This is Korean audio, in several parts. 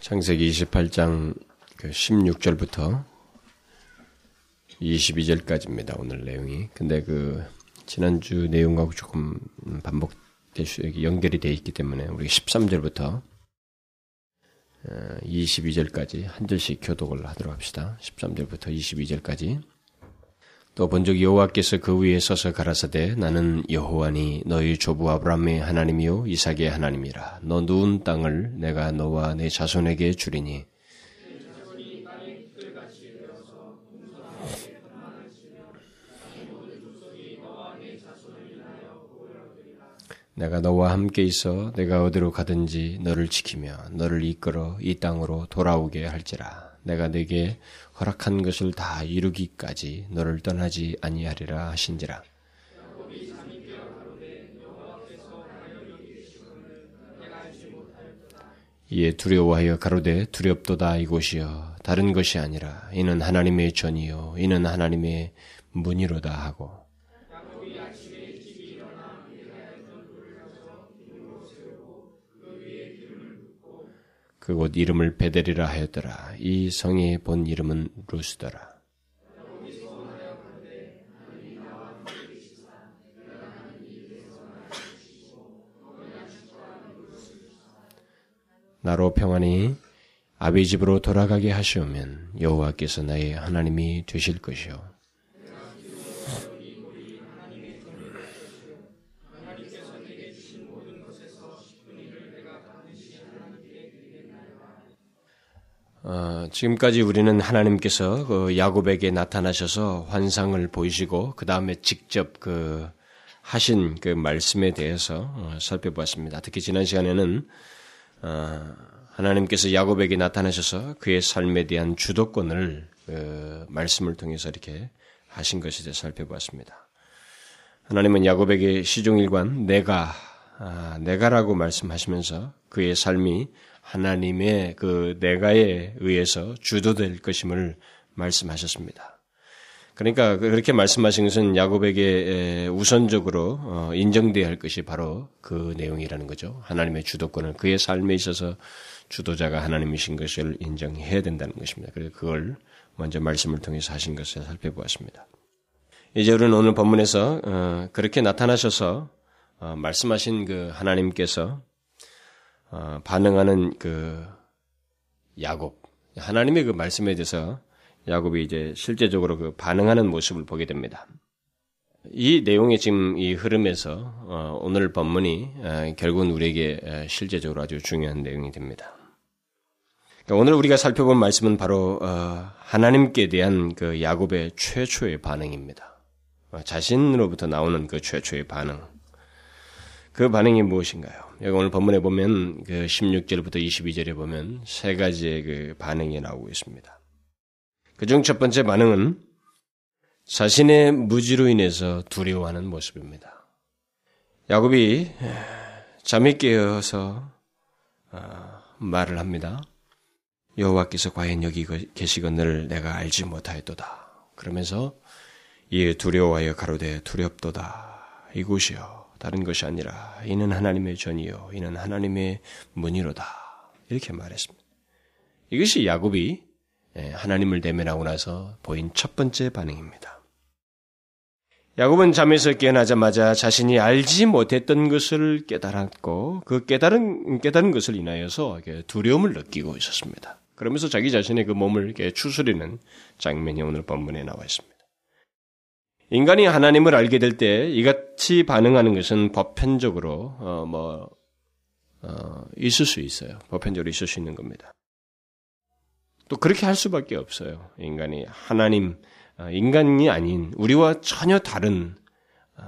창세기 28장 16절부터 그 22절까지입니다. 오늘 내용이. 근데 그 지난주 내용하고 조금 반복될 수 연결이 되어 있기 때문에 우리 13절부터 22절까지 어, 한 절씩 교독을 하도록 합시다. 13절부터 22절까지. 또 본적 여호와께서 그 위에 서서 가라사대 나는 여호와니 너희 조부 아브라함의 하나님이요 이삭의 하나님이라. 너 누운 땅을 내가 너와 내 자손에게 주리니. 내가 너와 함께 있어 내가 어디로 가든지 너를 지키며 너를 이끌어 이 땅으로 돌아오게 할지라. 내가 네게 허락한 것을 다 이루기까지 너를 떠나지 아니하리라 하신지라. 이에 두려워하여 가로되 두렵도다 이곳이여. 다른 것이 아니라 이는 하나님의 전이요. 이는 하나님의 문이로다 하고 그곳 이름을 베델이라 하였더라. 이 성의 본 이름은 루스더라. 나로 평안히 아비 집으로 돌아가게 하시오면 여호와께서 나의 하나님이 되실 것이요 어, 지금까지 우리는 하나님께서 그 야곱에게 나타나셔서 환상을 보이시고 그 다음에 직접 그 하신 그 말씀에 대해서 어, 살펴보았습니다. 특히 지난 시간에는 어, 하나님께서 야곱에게 나타나셔서 그의 삶에 대한 주도권을 그 말씀을 통해서 이렇게 하신 것에 대해 살펴보았습니다. 하나님은 야곱에게 시종일관 내가 아, 내가라고 말씀하시면서 그의 삶이 하나님의 그 내가에 의해서 주도될 것임을 말씀하셨습니다. 그러니까 그렇게 말씀하신 것은 야곱에게 우선적으로 어, 인정돼야 할 것이 바로 그 내용이라는 거죠. 하나님의 주도권을 그의 삶에 있어서 주도자가 하나님이신 것을 인정해야 된다는 것입니다. 그래서 그걸 먼저 말씀을 통해서 하신 것을 살펴보았습니다. 이제 우리는 오늘 본문에서 어, 그렇게 나타나셔서 어, 말씀하신 그 하나님께서 어, 반응하는 그 야곱 하나님의 그 말씀에 대해서 야곱이 이제 실제적으로 그 반응하는 모습을 보게 됩니다. 이 내용의 지금 이 흐름에서 어, 오늘 본문이 어, 결국은 우리에게 실제적으로 아주 중요한 내용이 됩니다. 그러니까 오늘 우리가 살펴본 말씀은 바로 하나님께 대한 그 야곱의 최초의 반응입니다. 자신으로부터 나오는 그 최초의 반응. 그 반응이 무엇인가요? 여기 오늘 본문에 보면 그 16절부터 22절에 보면 세 가지의 그 반응이 나오고 있습니다. 그중 첫 번째 반응은 자신의 무지로 인해서 두려워하는 모습입니다. 야곱이 잠이 깨어서 어, 말을 합니다. 여호와께서 과연 여기 계시건을 내가 알지 못하였도다. 그러면서 이에 두려워하여 가로되 두렵도다. 이곳이요. 다른 것이 아니라 이는 하나님의 전이요 이는 하나님의 문이로다 이렇게 말했습니다. 이것이 야곱이 예, 하나님을 대면하고 나서 보인 첫 번째 반응입니다. 야곱은 잠에서 깨어나자마자 자신이 알지 못했던 것을 깨달았고 그 깨달은 깨달은 것을 인하여서 두려움을 느끼고 있었습니다. 그러면서 자기 자신의 그 몸을 추스리는 장면이 오늘 본문에 나와 있습니다. 인간이 하나님을 알게 될 때 이같이 반응하는 것은 보편적으로 어 뭐 어, 있을 수 있어요. 보편적으로 있을 수 있는 겁니다. 또 그렇게 할 수밖에 없어요. 인간이 하나님 어, 인간이 아닌 우리와 전혀 다른 어,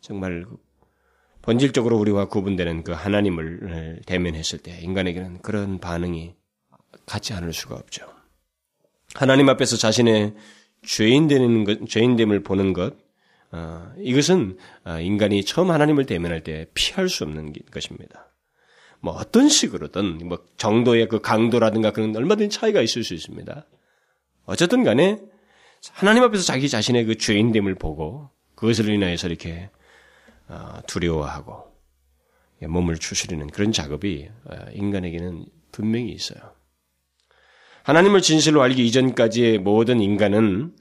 정말 본질적으로 우리와 구분되는 그 하나님을 대면했을 때 인간에게는 그런 반응이 같지 않을 수가 없죠. 하나님 앞에서 자신의 죄인 되는 것, 죄인됨을 보는 것, 어, 이것은 어, 인간이 처음 하나님을 대면할 때 피할 수 없는 것입니다. 뭐 어떤 식으로든 뭐 정도의 그 강도라든가 그런 얼마든지 차이가 있을 수 있습니다. 어쨌든 간에 하나님 앞에서 자기 자신의 그 죄인됨을 보고 그것을 인하여서 이렇게 어, 두려워하고 몸을 추스리는 그런 작업이 어, 인간에게는 분명히 있어요. 하나님을 진실로 알기 이전까지의 모든 인간은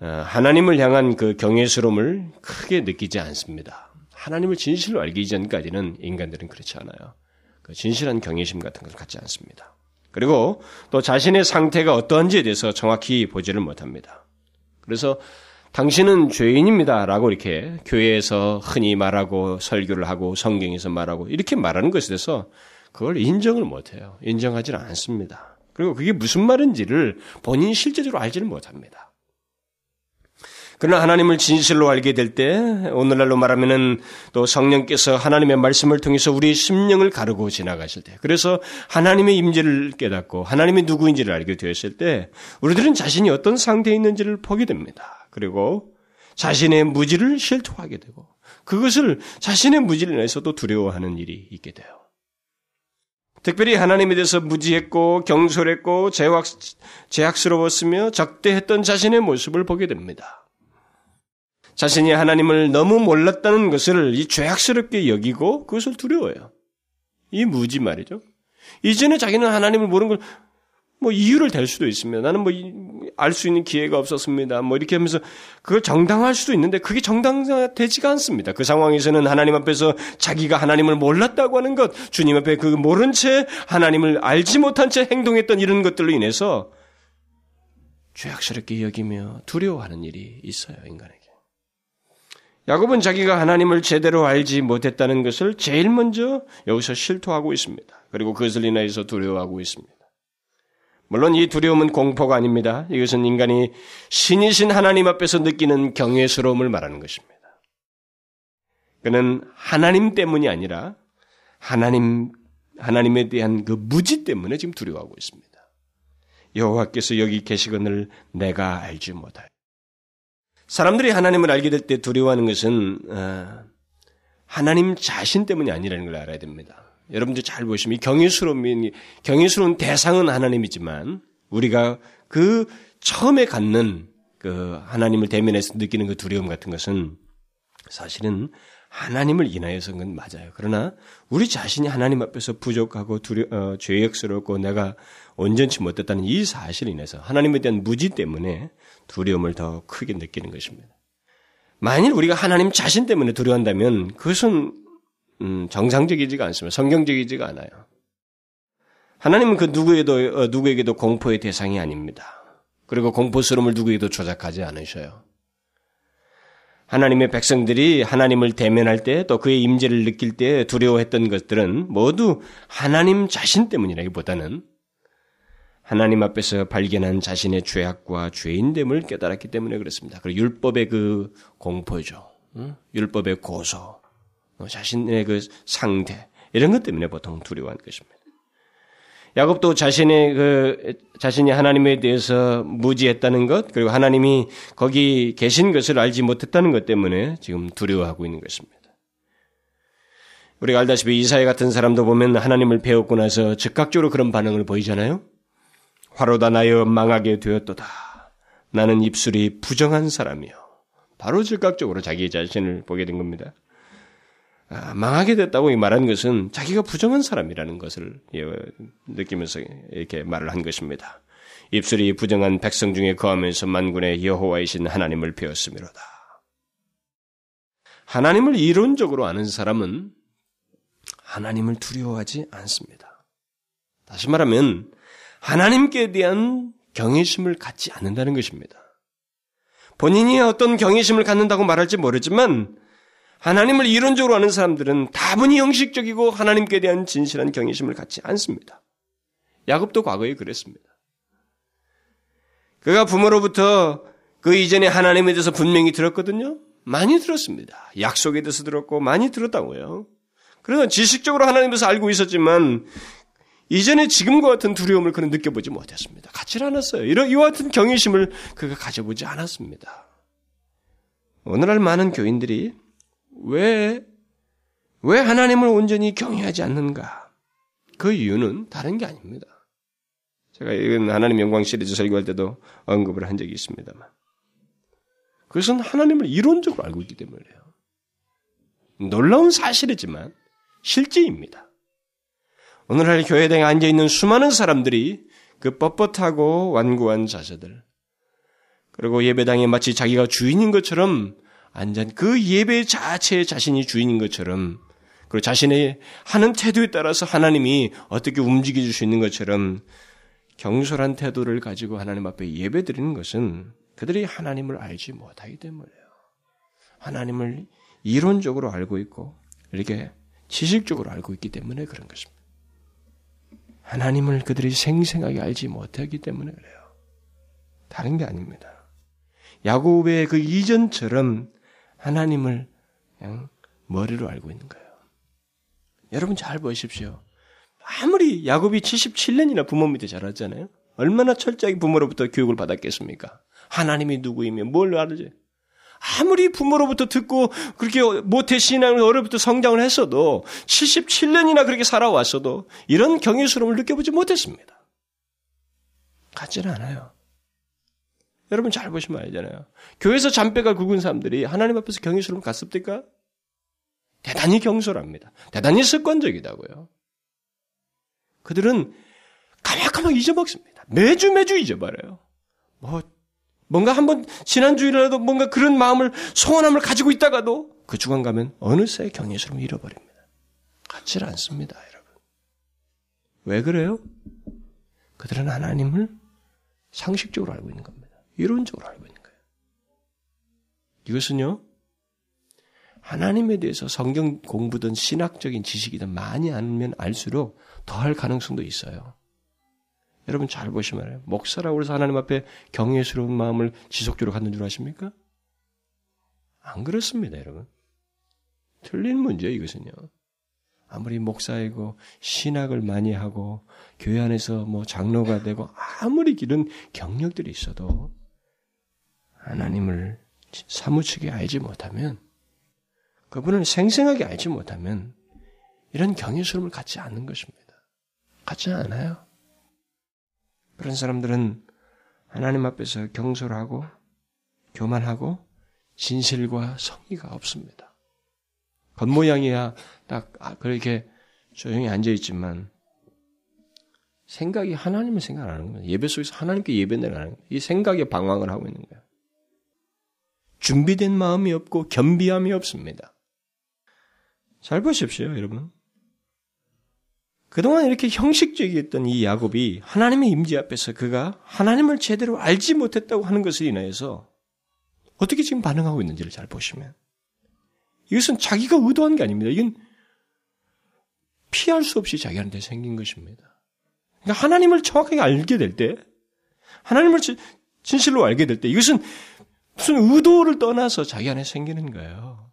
어, 하나님을 향한 그 경외스러움을 크게 느끼지 않습니다. 하나님을 진실로 알기 이전까지는 인간들은 그렇지 않아요. 그 진실한 경외심 같은 것을 갖지 않습니다. 그리고 또 자신의 상태가 어떠한지에 대해서 정확히 보지를 못합니다. 그래서 당신은 죄인입니다. 라고 이렇게 교회에서 흔히 말하고 설교를 하고 성경에서 말하고 이렇게 말하는 것에 대해서 그걸 인정을 못해요. 인정하지는 않습니다. 그리고 그게 무슨 말인지를 본인이 실제적으로 알지는 못합니다. 그러나 하나님을 진실로 알게 될 때, 오늘날로 말하면은 또 성령께서 하나님의 말씀을 통해서 우리 심령을 가르고 지나가실 때, 그래서 하나님의 임재를 깨닫고 하나님이 누구인지를 알게 되었을 때, 우리들은 자신이 어떤 상태에 있는지를 보게 됩니다. 그리고 자신의 무지를 실토하게 되고, 그것을 자신의 무지를 인해서 도 두려워하는 일이 있게 돼요. 특별히 하나님에 대해서 무지했고 경솔했고 제약, 제약스러웠으며 적대했던 자신의 모습을 보게 됩니다. 자신이 하나님을 너무 몰랐다는 것을 이 죄악스럽게 여기고 그것을 두려워해요. 이 무지 말이죠. 이전에 자기는 하나님을 모르는 걸 뭐 이유를 댈 수도 있습니다. 나는 뭐 알 수 있는 기회가 없었습니다. 뭐 이렇게 하면서 그걸 정당화할 수도 있는데 그게 정당화되지가 않습니다. 그 상황에서는 하나님 앞에서 자기가 하나님을 몰랐다고 하는 것, 주님 앞에 그 모른 채 하나님을 알지 못한 채 행동했던 이런 것들로 인해서 죄악스럽게 여기며 두려워하는 일이 있어요, 인간에게. 야곱은 자기가 하나님을 제대로 알지 못했다는 것을 제일 먼저 여기서 실토하고 있습니다. 그리고 그것을 인하여서 두려워하고 있습니다. 물론 이 두려움은 공포가 아닙니다. 이것은 인간이 신이신 하나님 앞에서 느끼는 경외스러움을 말하는 것입니다. 그는 하나님 때문이 아니라 하나님 하나님에 대한 그 무지 때문에 지금 두려워하고 있습니다. 여호와께서 여기 계시거늘 내가 알지 못할. 사람들이 하나님을 알게 될 때 두려워하는 것은 어, 하나님 자신 때문이 아니라는 걸 알아야 됩니다. 여러분들 잘 보시면 이 경외스러운 경외스러운 대상은 하나님이지만 우리가 그 처음에 갖는 그 하나님을 대면해서 느끼는 그 두려움 같은 것은 사실은 하나님을 인하여서인 건 맞아요. 그러나 우리 자신이 하나님 앞에서 부족하고 두려, 어, 죄역스럽고 내가 온전치 못했다는 이 사실을 인해서 하나님에 대한 무지 때문에 두려움을 더 크게 느끼는 것입니다. 만일 우리가 하나님 자신 때문에 두려워한다면 그것은 음, 정상적이지가 않습니다. 성경적이지가 않아요. 하나님은 그 누구에도 어, 누구에게도 공포의 대상이 아닙니다. 그리고 공포스러움을 누구에도 조작하지 않으셔요. 하나님의 백성들이 하나님을 대면할 때 또 그의 임재를 느낄 때 두려워했던 것들은 모두 하나님 자신 때문이라기보다는 하나님 앞에서 발견한 자신의 죄악과 죄인됨을 깨달았기 때문에 그렇습니다. 그리고 율법의 그 공포죠. 율법의 고소, 어, 자신의 그 상태 이런 것 때문에 보통 두려워한 것입니다. 야곱도 자신의 그 자신이 하나님에 대해서 무지했다는 것 그리고 하나님이 거기 계신 것을 알지 못했다는 것 때문에 지금 두려워하고 있는 것입니다. 우리가 알다시피 이사야 같은 사람도 보면 하나님을 배웠고 나서 즉각적으로 그런 반응을 보이잖아요. 화로다 나여 망하게 되었도다. 나는 입술이 부정한 사람이요. 바로 즉각적으로 자기 자신을 보게 된 겁니다. 아, 망하게 됐다고 말한 것은 자기가 부정한 사람이라는 것을 예, 느끼면서 이렇게 말을 한 것입니다. 입술이 부정한 백성 중에 거하면서 만군의 여호와이신 하나님을 배웠음이로다. 하나님을 이론적으로 아는 사람은 하나님을 두려워하지 않습니다. 다시 말하면 하나님께 대한 경외심을 갖지 않는다는 것입니다. 본인이 어떤 경외심을 갖는다고 말할지 모르지만 하나님을 이론적으로 아는 사람들은 다분히 형식적이고 하나님께 대한 진실한 경외심을 갖지 않습니다. 야곱도 과거에 그랬습니다. 그가 부모로부터 그 이전에 하나님에 대해서 분명히 들었거든요. 많이 들었습니다. 약속에 대해서 들었고 많이 들었다고요. 그러나 지식적으로 하나님에서 알고 있었지만 이전에 지금과 같은 두려움을 그는 느껴보지 못했습니다. 갖지 않았어요. 이런 이와 같은 경외심을 그가 가져보지 않았습니다. 오늘날 많은 교인들이 왜, 왜 하나님을 온전히 경외하지 않는가? 그 이유는 다른 게 아닙니다. 제가 이건 하나님 영광 시리즈 설교할 때도 언급을 한 적이 있습니다만. 그것은 하나님을 이론적으로 알고 있기 때문이에요. 놀라운 사실이지만 실제입니다. 오늘날 교회당에 앉아 있는 수많은 사람들이 그 뻣뻣하고 완고한 자세들, 그리고 예배당에 마치 자기가 주인인 것처럼 앉은 그 예배 자체의 자신이 주인인 것처럼 그리고 자신의 하는 태도에 따라서 하나님이 어떻게 움직여 줄 수 있는 것처럼 경솔한 태도를 가지고 하나님 앞에 예배 드리는 것은 그들이 하나님을 알지 못하기 때문이에요. 하나님을 이론적으로 알고 있고 이렇게 지식적으로 알고 있기 때문에 그런 것입니다. 하나님을 그들이 생생하게 알지 못하기 때문에 그래요. 다른 게 아닙니다. 야곱의 그 이전처럼 하나님을 그냥 머리로 알고 있는 거예요. 여러분 잘 보십시오. 아무리 야곱이 77년이나 부모 밑에 자랐잖아요. 얼마나 철저하게 부모로부터 교육을 받았겠습니까? 하나님이 누구이며 뭘 알지? 아무리 부모로부터 듣고 그렇게 모태 신앙을 어려부터 성장을 했어도 77년이나 그렇게 살아왔어도 이런 경외스러움을 느껴보지 못했습니다. 같지는 않아요. 여러분 잘 보시면 알잖아요. 교회에서 잔뼈가 굵은 사람들이 하나님 앞에서 경외스러움 갔습니까? 대단히 경솔합니다. 대단히 습관적이다고요. 그들은 까맣까맣 잊어먹습니다. 매주 매주 잊어버려요. 뭐 뭔가 한번 지난 주일이라도 뭔가 그런 마음을 소원함을 가지고 있다가도 그 주간 가면 어느새 경외스러움을 잃어버립니다. 같지 않습니다, 여러분. 왜 그래요? 그들은 하나님을 상식적으로 알고 있는 겁니다. 이론적으로 알고 있는 거예요. 이것은요, 하나님에 대해서 성경 공부든 신학적인 지식이든 많이 알면 알수록 더할 가능성도 있어요. 여러분 잘 보시면. 목사라고 해서 하나님 앞에 경외스러운 마음을 지속적으로 갖는 줄 아십니까? 안 그렇습니다, 여러분. 틀린 문제예요, 이것은요. 아무리 목사이고 신학을 많이 하고 교회 안에서 뭐 장로가 되고 아무리 이런 경력들이 있어도 하나님을 사무치게 알지 못하면 그분을 생생하게 알지 못하면 이런 경외스러움을 갖지 않는 것입니다. 갖지 않아요. 그런 사람들은 하나님 앞에서 경솔하고 교만하고 진실과 성의가 없습니다. 겉모양이야 딱 아, 그렇게 조용히 앉아 있지만 생각이 하나님을 생각 안 하는 거예요. 예배 속에서 하나님께 예배를 하는 거예요. 이 생각에 방황을 하고 있는 거예요. 준비된 마음이 없고 겸비함이 없습니다. 잘 보십시오, 여러분. 그동안 이렇게 형식적이었던 이 야곱이 하나님의 임재 앞에서 그가 하나님을 제대로 알지 못했다고 하는 것을 인하여서 어떻게 지금 반응하고 있는지를 잘 보시면 이것은 자기가 의도한 게 아닙니다. 이건 피할 수 없이 자기한테 생긴 것입니다. 그러니까 하나님을 정확하게 알게 될 때, 하나님을 진실로 알게 될 때, 이것은 무슨 의도를 떠나서 자기 안에 생기는 거예요.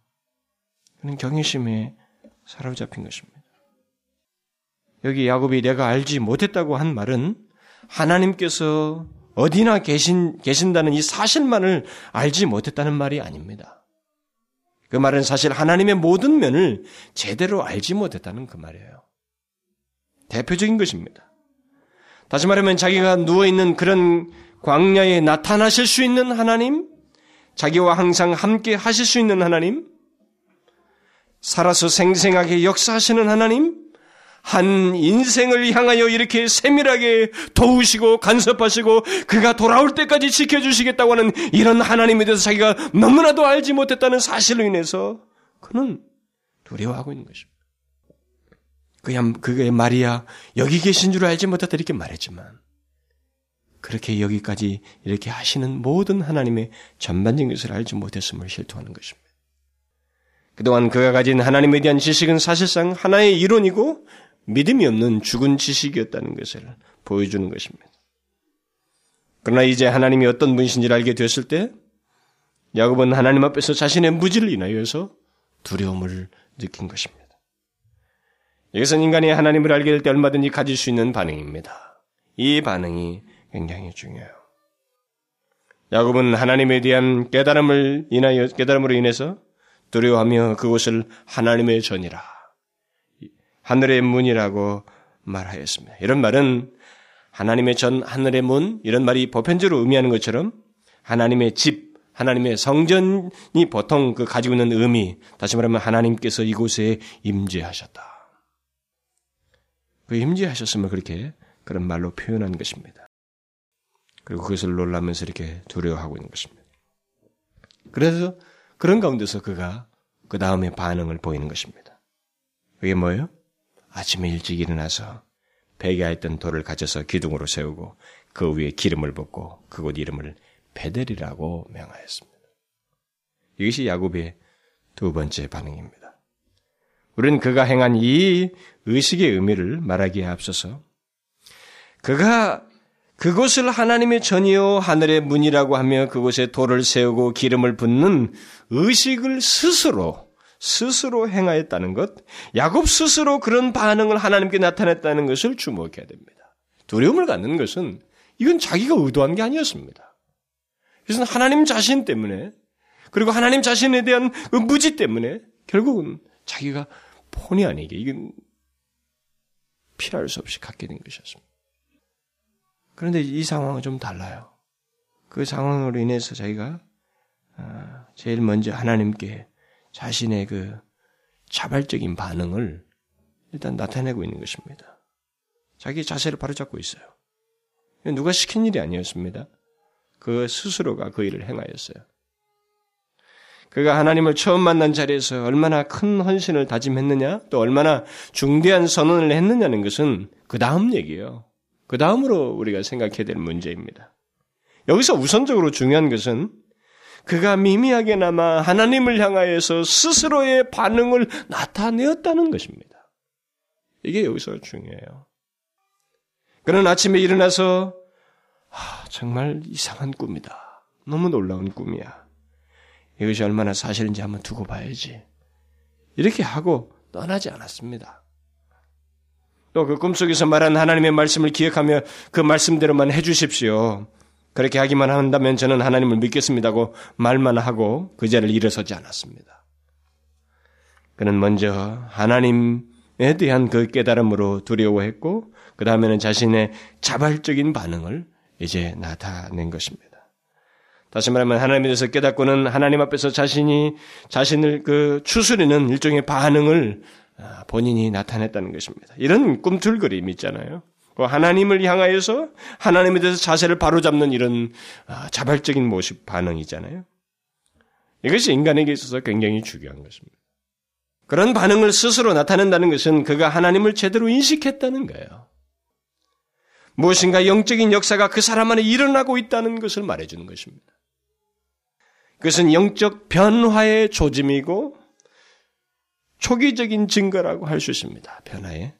그는 경외심에 사로잡힌 것입니다. 여기 야곱이 내가 알지 못했다고 한 말은 하나님께서 어디나 계신, 계신다는 이 사실만을 알지 못했다는 말이 아닙니다. 그 말은 사실 하나님의 모든 면을 제대로 알지 못했다는 그 말이에요. 대표적인 것입니다. 다시 말하면 자기가 누워있는 그런 광야에 나타나실 수 있는 하나님, 자기와 항상 함께 하실 수 있는 하나님, 살아서 생생하게 역사하시는 하나님, 한 인생을 향하여 이렇게 세밀하게 도우시고 간섭하시고 그가 돌아올 때까지 지켜주시겠다고 하는 이런 하나님에 대해서 자기가 너무나도 알지 못했다는 사실로 인해서 그는 두려워하고 있는 것입니다. 그냥 그게 말이야 여기 계신 줄 알지 못했다 이렇게 말했지만 그렇게 여기까지 이렇게 하시는 모든 하나님의 전반적인 것을 알지 못했음을 실토하는 것입니다. 그동안 그가 가진 하나님에 대한 지식은 사실상 하나의 이론이고 믿음이 없는 죽은 지식이었다는 것을 보여주는 것입니다. 그러나 이제 하나님이 어떤 분이신지를 알게 되었을 때 야곱은 하나님 앞에서 자신의 무지를 인하여서 두려움을 느낀 것입니다. 이것은 인간이 하나님을 알게 될 때 얼마든지 가질 수 있는 반응입니다. 이 반응이 굉장히 중요해요. 야곱은 하나님에 대한 깨달음을 인하여 깨달음으로 인해서 두려워하며 그곳을 하나님의 전이라 하늘의 문이라고 말하였습니다. 이런 말은 하나님의 전 하늘의 문 이런 말이 보편적으로 의미하는 것처럼 하나님의 집, 하나님의 성전이 보통 그 가지고 있는 의미, 다시 말하면 하나님께서 이곳에 임재하셨다. 그그 임재하셨음을 그렇게 그런 말로 표현한 것입니다. 그리고 그것을 놀라면서 이렇게 두려워하고 있는 것입니다. 그래서 그런 가운데서 그가 그 다음에 반응을 보이는 것입니다. 그게 뭐예요? 아침에 일찍 일어나서 베개하였던 돌을 가져서 기둥으로 세우고 그 위에 기름을 붓고 그곳 이름을 베델이라고 명하였습니다. 이것이 야곱의 두 번째 반응입니다. 우리는 그가 행한 이 의식의 의미를 말하기에 앞서서 그가 그곳을 하나님의 전이요 하늘의 문이라고 하며 그곳에 돌을 세우고 기름을 붓는 의식을 스스로 스스로 행하였다는 것, 야곱 스스로 그런 반응을 하나님께 나타냈다는 것을 주목해야 됩니다. 두려움을 갖는 것은 이건 자기가 의도한 게 아니었습니다. 그래서 하나님 자신 때문에 그리고 하나님 자신에 대한 그 무지 때문에 결국은 자기가 본의 아니게 이건 피할 수 없이 갖게 된 것이었습니다. 그런데 이 상황은 좀 달라요. 그 상황으로 인해서 자기가 아, 제일 먼저 하나님께 자신의 그 자발적인 반응을 일단 나타내고 있는 것입니다. 자기 자세를 바로잡고 있어요. 누가 시킨 일이 아니었습니다. 그 스스로가 그 일을 행하였어요. 그가 하나님을 처음 만난 자리에서 얼마나 큰 헌신을 다짐했느냐, 또 얼마나 중대한 선언을 했느냐는 것은 그 다음 얘기예요. 그 다음으로 우리가 생각해야 될 문제입니다. 여기서 우선적으로 중요한 것은 그가 미미하게나마 하나님을 향하여서 스스로의 반응을 나타내었다는 것입니다. 이게 여기서 중요해요. 그는 아침에 일어나서 아, 정말 이상한 꿈이다. 너무 놀라운 꿈이야. 이것이 얼마나 사실인지 한번 두고 봐야지. 이렇게 하고 떠나지 않았습니다. 또 그 꿈속에서 말한 하나님의 말씀을 기억하며 그 말씀대로만 해주십시오. 그렇게 하기만 한다면 저는 하나님을 믿겠습니다고 말만 하고 그 자리를 일어서지 않았습니다. 그는 먼저 하나님에 대한 그 깨달음으로 두려워했고 그 다음에는 자신의 자발적인 반응을 이제 나타낸 것입니다. 다시 말하면 하나님에 대해서 깨닫고는 하나님 앞에서 자신이 자신을 그 추스리는 일종의 반응을 아, 본인이 나타냈다는 것입니다. 이런 꿈틀거림이 있잖아요. 그 하나님을 향하여서 하나님에 대해서 자세를 바로잡는 이런 아, 자발적인 모습 반응이잖아요. 이것이 인간에게 있어서 굉장히 중요한 것입니다. 그런 반응을 스스로 나타낸다는 것은 그가 하나님을 제대로 인식했다는 거예요. 무엇인가 영적인 역사가 그 사람 안에 일어나고 있다는 것을 말해주는 것입니다. 그것은 영적 변화의 조짐이고 초기적인 증거라고 할 수 있습니다. 변화에.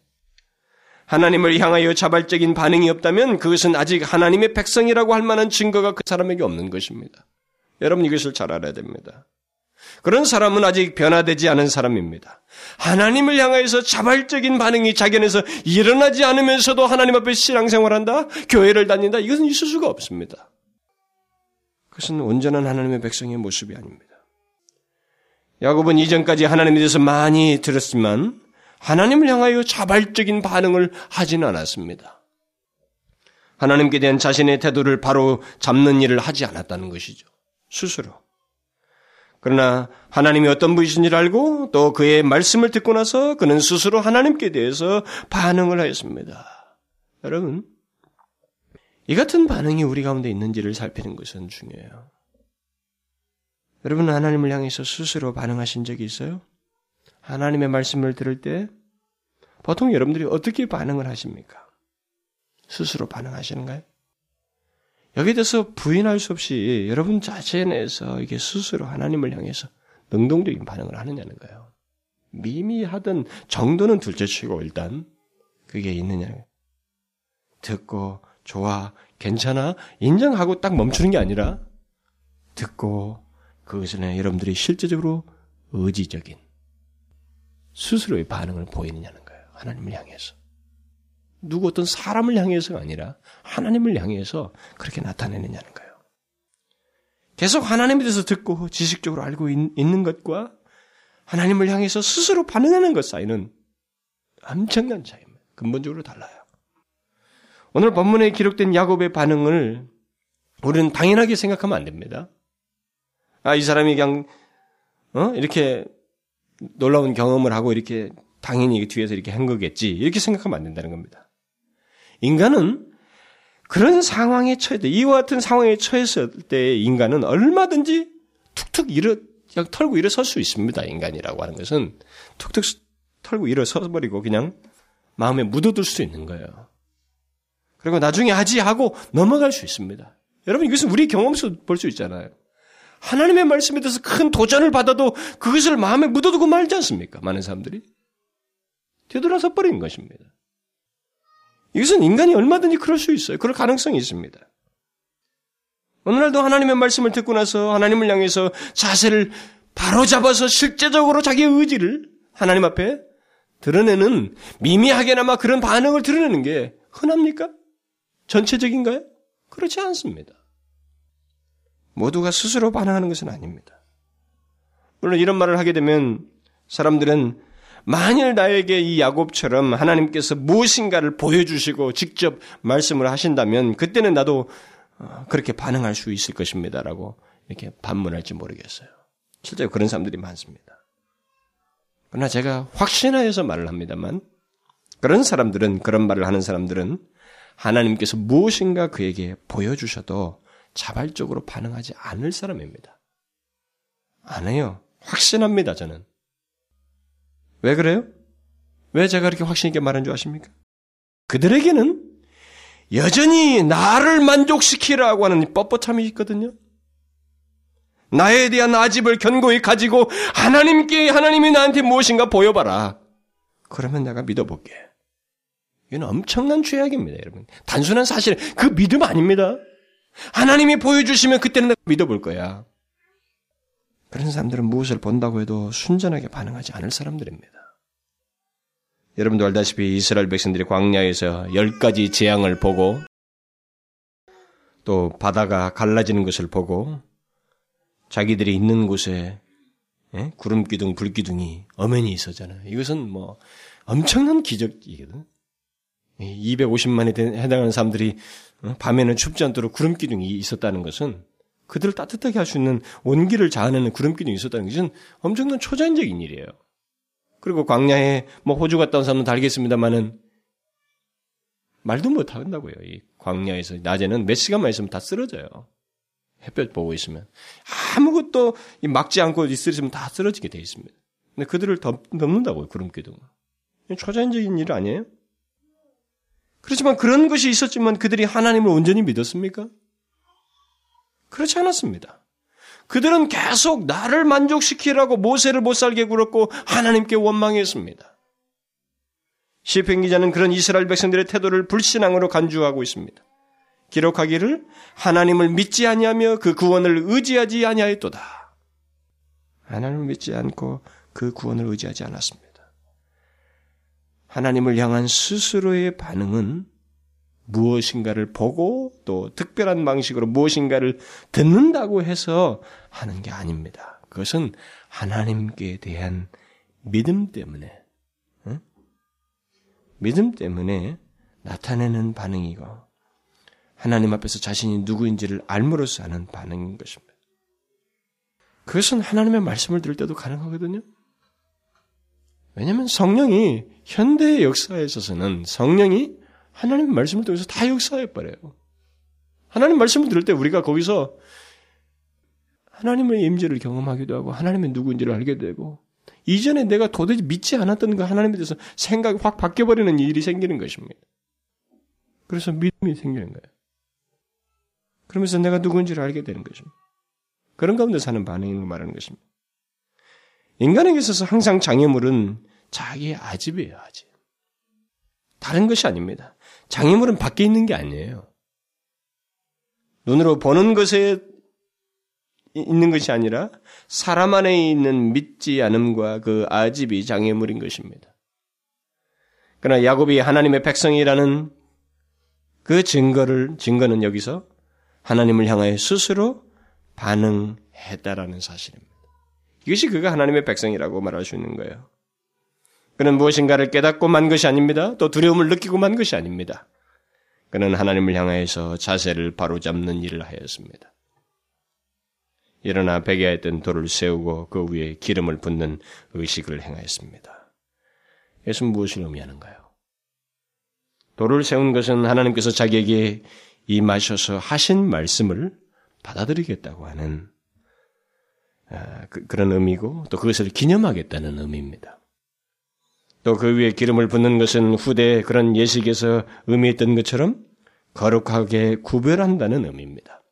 하나님을 향하여 자발적인 반응이 없다면 그것은 아직 하나님의 백성이라고 할 만한 증거가 그 사람에게 없는 것입니다. 여러분 이것을 잘 알아야 됩니다. 그런 사람은 아직 변화되지 않은 사람입니다. 하나님을 향하여서 자발적인 반응이 자기 안에서 일어나지 않으면서도 하나님 앞에 신앙생활한다? 교회를 다닌다? 이것은 있을 수가 없습니다. 그것은 온전한 하나님의 백성의 모습이 아닙니다. 야곱은 이전까지 하나님에 대해서 많이 들었지만 하나님을 향하여 자발적인 반응을 하지는 않았습니다. 하나님께 대한 자신의 태도를 바로 잡는 일을 하지 않았다는 것이죠. 스스로. 그러나 하나님이 어떤 분이신지를 알고 또 그의 말씀을 듣고 나서 그는 스스로 하나님께 대해서 반응을 하였습니다. 여러분, 이 같은 반응이 우리 가운데 있는지를 살피는 것은 중요해요. 여러분은 하나님을 향해서 스스로 반응하신 적이 있어요? 하나님의 말씀을 들을 때 보통 여러분들이 어떻게 반응을 하십니까? 스스로 반응하시는가요? 여기에 대해서 부인할 수 없이 여러분 자신에서 이게 스스로 하나님을 향해서 능동적인 반응을 하느냐는 거예요. 미미하던 정도는 둘째치고 일단 그게 있느냐. 듣고 좋아 괜찮아 인정하고 딱 멈추는 게 아니라 듣고 그것은 여러분들이 실제적으로 의지적인 스스로의 반응을 보이느냐는 거예요. 하나님을 향해서. 누구 어떤 사람을 향해서가 아니라 하나님을 향해서 그렇게 나타내느냐는 거예요. 계속 하나님에 대해서 듣고 지식적으로 알고 있, 는 것과 하나님을 향해서 스스로 반응하는 것 사이는 엄청난 차이입니다. 근본적으로 달라요. 오늘 본문에 기록된 야곱의 반응을 우리는 당연하게 생각하면 안 됩니다. 아, 이 사람이 그냥, 어? 이렇게 놀라운 경험을 하고 이렇게 당연히 뒤에서 이렇게 한 거겠지. 이렇게 생각하면 안 된다는 겁니다. 인간은 그런 상황에 처해 때, 이와 같은 상황에 처했을 때 인간은 얼마든지 툭툭 일어, 그냥 털고 일어설 수 있습니다. 인간이라고 하는 것은 툭툭 털고 일어서 버리고 그냥 마음에 묻어둘 수 있는 거예요. 그리고 나중에 하지 하고 넘어갈 수 있습니다. 여러분 이것은 우리 경험에서 볼 수 있잖아요. 하나님의 말씀에 대해서 큰 도전을 받아도 그것을 마음에 묻어두고 말지 않습니까? 많은 사람들이. 되돌아서 버린 것입니다. 이것은 인간이 얼마든지 그럴 수 있어요. 그럴 가능성이 있습니다. 오늘날도 하나님의 말씀을 듣고 나서 하나님을 향해서 자세를 바로 잡아서 실제적으로 자기의 의지를 하나님 앞에 드러내는 미미하게나마 그런 반응을 드러내는 게 흔합니까? 전체적인가요? 그렇지 않습니다. 모두가 스스로 반응하는 것은 아닙니다. 물론 이런 말을 하게 되면 사람들은 만일 나에게 이 야곱처럼 하나님께서 무엇인가를 보여주시고 직접 말씀을 하신다면 그때는 나도 어, 그렇게 반응할 수 있을 것입니다라고 이렇게 반문할지 모르겠어요. 실제로 그런 사람들이 많습니다. 그러나 제가 확신하여서 말을 합니다만 그런 사람들은 그런 말을 하는 사람들은 하나님께서 무엇인가 그에게 보여주셔도 자발적으로 반응하지 않을 사람입니다. 안 해요. 확신합니다, 저는. 왜 그래요? 왜 제가 그렇게 확신있게 말한 줄 아십니까? 그들에게는 여전히 나를 만족시키라고 하는 뻣뻣함이 있거든요. 나에 대한 아집을 견고히 가지고 하나님께 하나님이 나한테 무엇인가 보여봐라. 그러면 내가 믿어볼게. 이건 엄청난 죄악입니다, 여러분. 단순한 사실, 그 믿음 아닙니다. 하나님이 보여주시면 그때는 내가 믿어볼 거야. 그런 사람들은 무엇을 본다고 해도 순전하게 반응하지 않을 사람들입니다. 여러분도 알다시피 이스라엘 백성들이 광야에서 열 가지 재앙을 보고 또 바다가 갈라지는 것을 보고 자기들이 있는 곳에 예? 구름 기둥, 불 기둥이 엄연히 있었잖아요. 이것은 뭐 엄청난 기적이거든. 250만에 해당하는 사람들이 어? 밤에는 춥지 않도록 구름 기둥이 있었다는 것은 그들을 따뜻하게 할 수 있는 온기를 자아내는 구름 기둥이 있었다는 것은 엄청난 초자연적인 일이에요. 그리고 광야에 뭐 호주 갔다 온 사람은 다 알겠습니다만은 말도 못 한다고요. 이 광야에서 낮에는 몇 시간만 있으면 다 쓰러져요. 햇볕 보고 있으면 아무것도 막지 않고 있으면 다 쓰러지게 돼 있습니다. 근데 그들을 덮, 는다고요 구름 기둥. 초자연적인 일 아니에요? 그렇지만 그런 것이 있었지만 그들이 하나님을 온전히 믿었습니까? 그렇지 않았습니다. 그들은 계속 나를 만족시키라고 모세를 못 살게 굴었고 하나님께 원망했습니다. 시편 기자는 그런 이스라엘 백성들의 태도를 불신앙으로 간주하고 있습니다. 기록하기를 하나님을 믿지 아니하며 그 구원을 의지하지 아니하였도다. 하나님을 믿지 않고 그 구원을 의지하지 않았습니다. 하나님을 향한 스스로의 반응은 무엇인가를 보고 또 특별한 방식으로 무엇인가를 듣는다고 해서 하는 게 아닙니다. 그것은 하나님께 대한 믿음 때문에, 응? 믿음 때문에 나타내는 반응이고, 하나님 앞에서 자신이 누구인지를 알므로써 하는 반응인 것입니다. 그것은 하나님의 말씀을 들을 때도 가능하거든요. 왜냐하면 성령이 현대의 역사에 있어서는 성령이 하나님 말씀을 통해서 다 역사해 버려요. 하나님 말씀을 들을 때 우리가 거기서 하나님의 임재를 경험하기도 하고 하나님의 누구인지를 알게 되고 이전에 내가 도대체 믿지 않았던 그 하나님에 대해서 생각이 확 바뀌어 버리는 일이 생기는 것입니다. 그래서 믿음이 생기는 거예요. 그러면서 내가 누구인지를 알게 되는 것입니다. 그런 가운데 사는 반응인 걸 말하는 것입니다. 인간에게 있어서 항상 장애물은 자기의 아집이에요, 아집. 다른 것이 아닙니다. 장애물은 밖에 있는 게 아니에요. 눈으로 보는 것에 있는 것이 아니라 사람 안에 있는 믿지 않음과 그 아집이 장애물인 것입니다. 그러나 야곱이 하나님의 백성이라는 그 증거를 증거는 여기서 하나님을 향하여 스스로 반응했다라는 사실입니다. 이것이 그가 하나님의 백성이라고 말할 수 있는 거예요. 그는 무엇인가를 깨닫고 만 것이 아닙니다. 또 두려움을 느끼고 만 것이 아닙니다. 그는 하나님을 향하여서 자세를 바로잡는 일을 하였습니다. 일어나 베개에 있던 돌을 세우고 그 위에 기름을 붓는 의식을 행하였습니다. 이것은 무엇을 의미하는가요? 돌을 세운 것은 하나님께서 자기에게 임하셔서 하신 말씀을 받아들이겠다고 하는 아, 그, 런 의미고 또 그것을 기념하겠다는 의미입니다. 또 그 위에 기름을 붓는 것은 후대 그런 예식에서 의미했던 것처럼 거룩하게 구별한다는 의미입니다.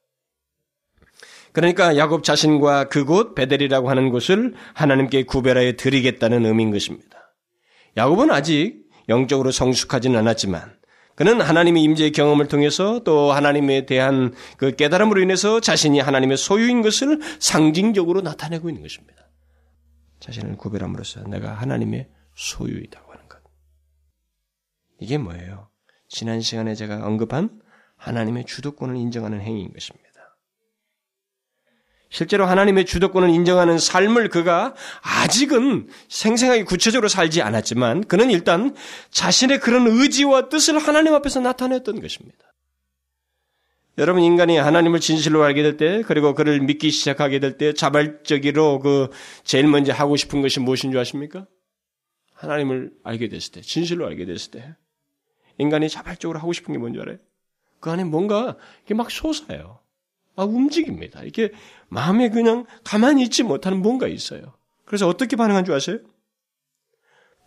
그러니까 야곱 자신과 그곳 베델이라고 하는 곳을 하나님께 구별하여 드리겠다는 의미인 것입니다. 야곱은 아직 영적으로 성숙하지는 않았지만 그는 하나님의 임재의 경험을 통해서 또 하나님에 대한 그 깨달음으로 인해서 자신이 하나님의 소유인 것을 상징적으로 나타내고 있는 것입니다. 자신을 구별함으로써 내가 하나님의 소유이다고 하는 것. 이게 뭐예요? 지난 시간에 제가 언급한 하나님의 주도권을 인정하는 행위인 것입니다. 실제로 하나님의 주도권을 인정하는 삶을 그가 아직은 생생하게 구체적으로 살지 않았지만 그는 일단 자신의 그런 의지와 뜻을 하나님 앞에서 나타냈던 것입니다. 여러분 인간이 하나님을 진실로 알게 될 때 그리고 그를 믿기 시작하게 될 때 자발적으로 그 제일 먼저 하고 싶은 것이 무엇인 줄 아십니까? 하나님을 알게 됐을 때 진실로 알게 됐을 때 인간이 자발적으로 하고 싶은 게 뭔지 알아요? 그 안에 뭔가 이게 막 솟아요. 아, 움직입니다. 이렇게 마음에 그냥 가만히 있지 못하는 뭔가 있어요. 그래서 어떻게 반응한 줄 아세요?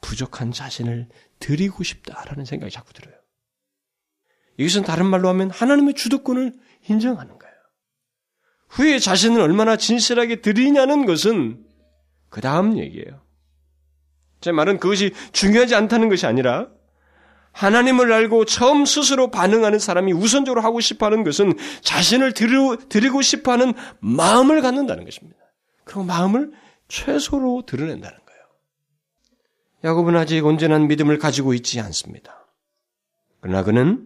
부족한 자신을 드리고 싶다라는 생각이 자꾸 들어요. 이것은 다른 말로 하면 하나님의 주도권을 인정하는 거예요. 후에 자신을 얼마나 진실하게 드리냐는 것은 그 다음 얘기예요. 제 말은 그것이 중요하지 않다는 것이 아니라 하나님을 알고 처음 스스로 반응하는 사람이 우선적으로 하고 싶어 하는 것은 자신을 드리고 싶어 하는 마음을 갖는다는 것입니다. 그리고 마음을 최소로 드러낸다는 거예요. 야곱은 아직 온전한 믿음을 가지고 있지 않습니다. 그러나 그는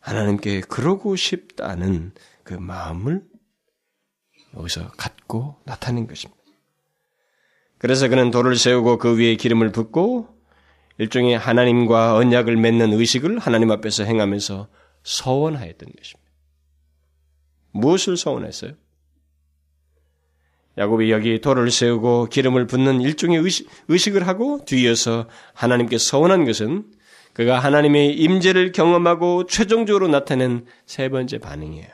하나님께 그러고 싶다는 그 마음을 여기서 갖고 나타낸 것입니다. 그래서 그는 돌을 세우고 그 위에 기름을 붓고 일종의 하나님과 언약을 맺는 의식을 하나님 앞에서 행하면서 서원하였던 것입니다. 무엇을 서원했어요? 야곱이 여기 돌을 세우고 기름을 붓는 일종의 의식, 의식을 하고 뒤이어서 하나님께 서원한 것은 그가 하나님의 임재를 경험하고 최종적으로 나타낸 세 번째 반응이에요.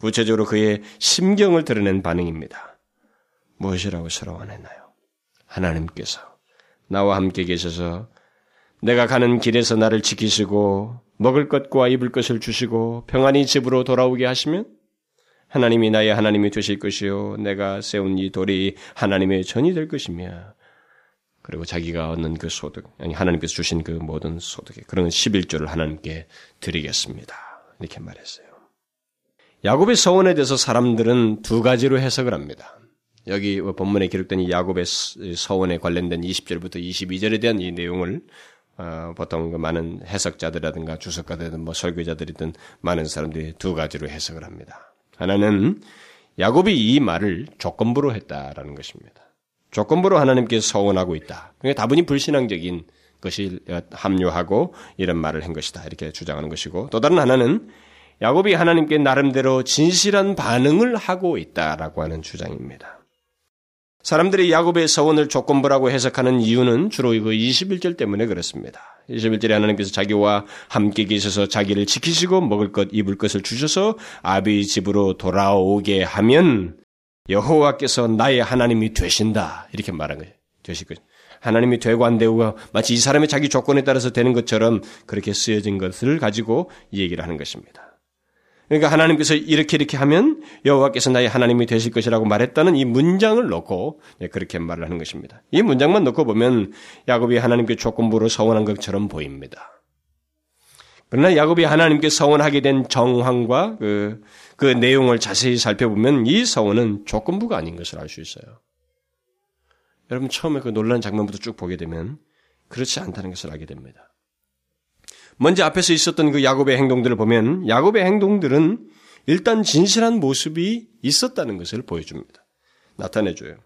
구체적으로 그의 심경을 드러낸 반응입니다. 무엇이라고 서원했나요? 하나님께서 나와 함께 계셔서 내가 가는 길에서 나를 지키시고 먹을 것과 입을 것을 주시고 평안히 집으로 돌아오게 하시면 하나님이 나의 하나님이 되실 것이요 내가 세운 이 돌이 하나님의 전이 될 것이며 그리고 자기가 얻는 그 소득 아니 하나님께서 주신 그 모든 소득에 그런 11조를 하나님께 드리겠습니다. 이렇게 말했어요. 야곱의 서원에 대해서 사람들은 두 가지로 해석을 합니다. 여기 본문에 기록된 이 야곱의 서원에 관련된 20절부터 22절에 대한 이 내용을 어, 보통 그 많은 해석자들이라든가 주석가들이든 뭐 설교자들이든 많은 사람들이 두 가지로 해석을 합니다. 하나는 야곱이 이 말을 조건부로 했다라는 것입니다. 조건부로 하나님께 서원하고 있다. 그러니까 다분히 불신앙적인 것이 합류하고 이런 말을 한 것이다. 이렇게 주장하는 것이고 또 다른 하나는 야곱이 하나님께 나름대로 진실한 반응을 하고 있다라고 하는 주장입니다. 사람들이 야곱의 서원을 조건부라고 해석하는 이유는 주로 그 21절 때문에 그렇습니다. 21절에 하나님께서 자기와 함께 계셔서 자기를 지키시고 먹을 것, 입을 것을 주셔서 아비 집으로 돌아오게 하면 여호와께서 나의 하나님이 되신다. 이렇게 말한 거예요. 되실 것. 하나님이 되고 안 되고가 마치 이 사람의 자기 조건에 따라서 되는 것처럼 그렇게 쓰여진 것을 가지고 이 얘기를 하는 것입니다. 그러니까 하나님께서 이렇게 이렇게 하면 여호와께서 나의 하나님이 되실 것이라고 말했다는 이 문장을 놓고 네, 그렇게 말을 하는 것입니다. 이 문장만 놓고 보면 야곱이 하나님께 조건부로 서원한 것처럼 보입니다. 그러나 야곱이 하나님께 서원하게 된 정황과 그, 그 내용을 자세히 살펴보면 이 서원은 조건부가 아닌 것을 알 수 있어요. 여러분 처음에 그 놀라는 장면부터 쭉 보게 되면 그렇지 않다는 것을 알게 됩니다. 먼저 앞에서 있었던 그 야곱의 행동들을 보면 야곱의 행동들은 일단 진실한 모습이 있었다는 것을 보여줍니다. 나타내줘요.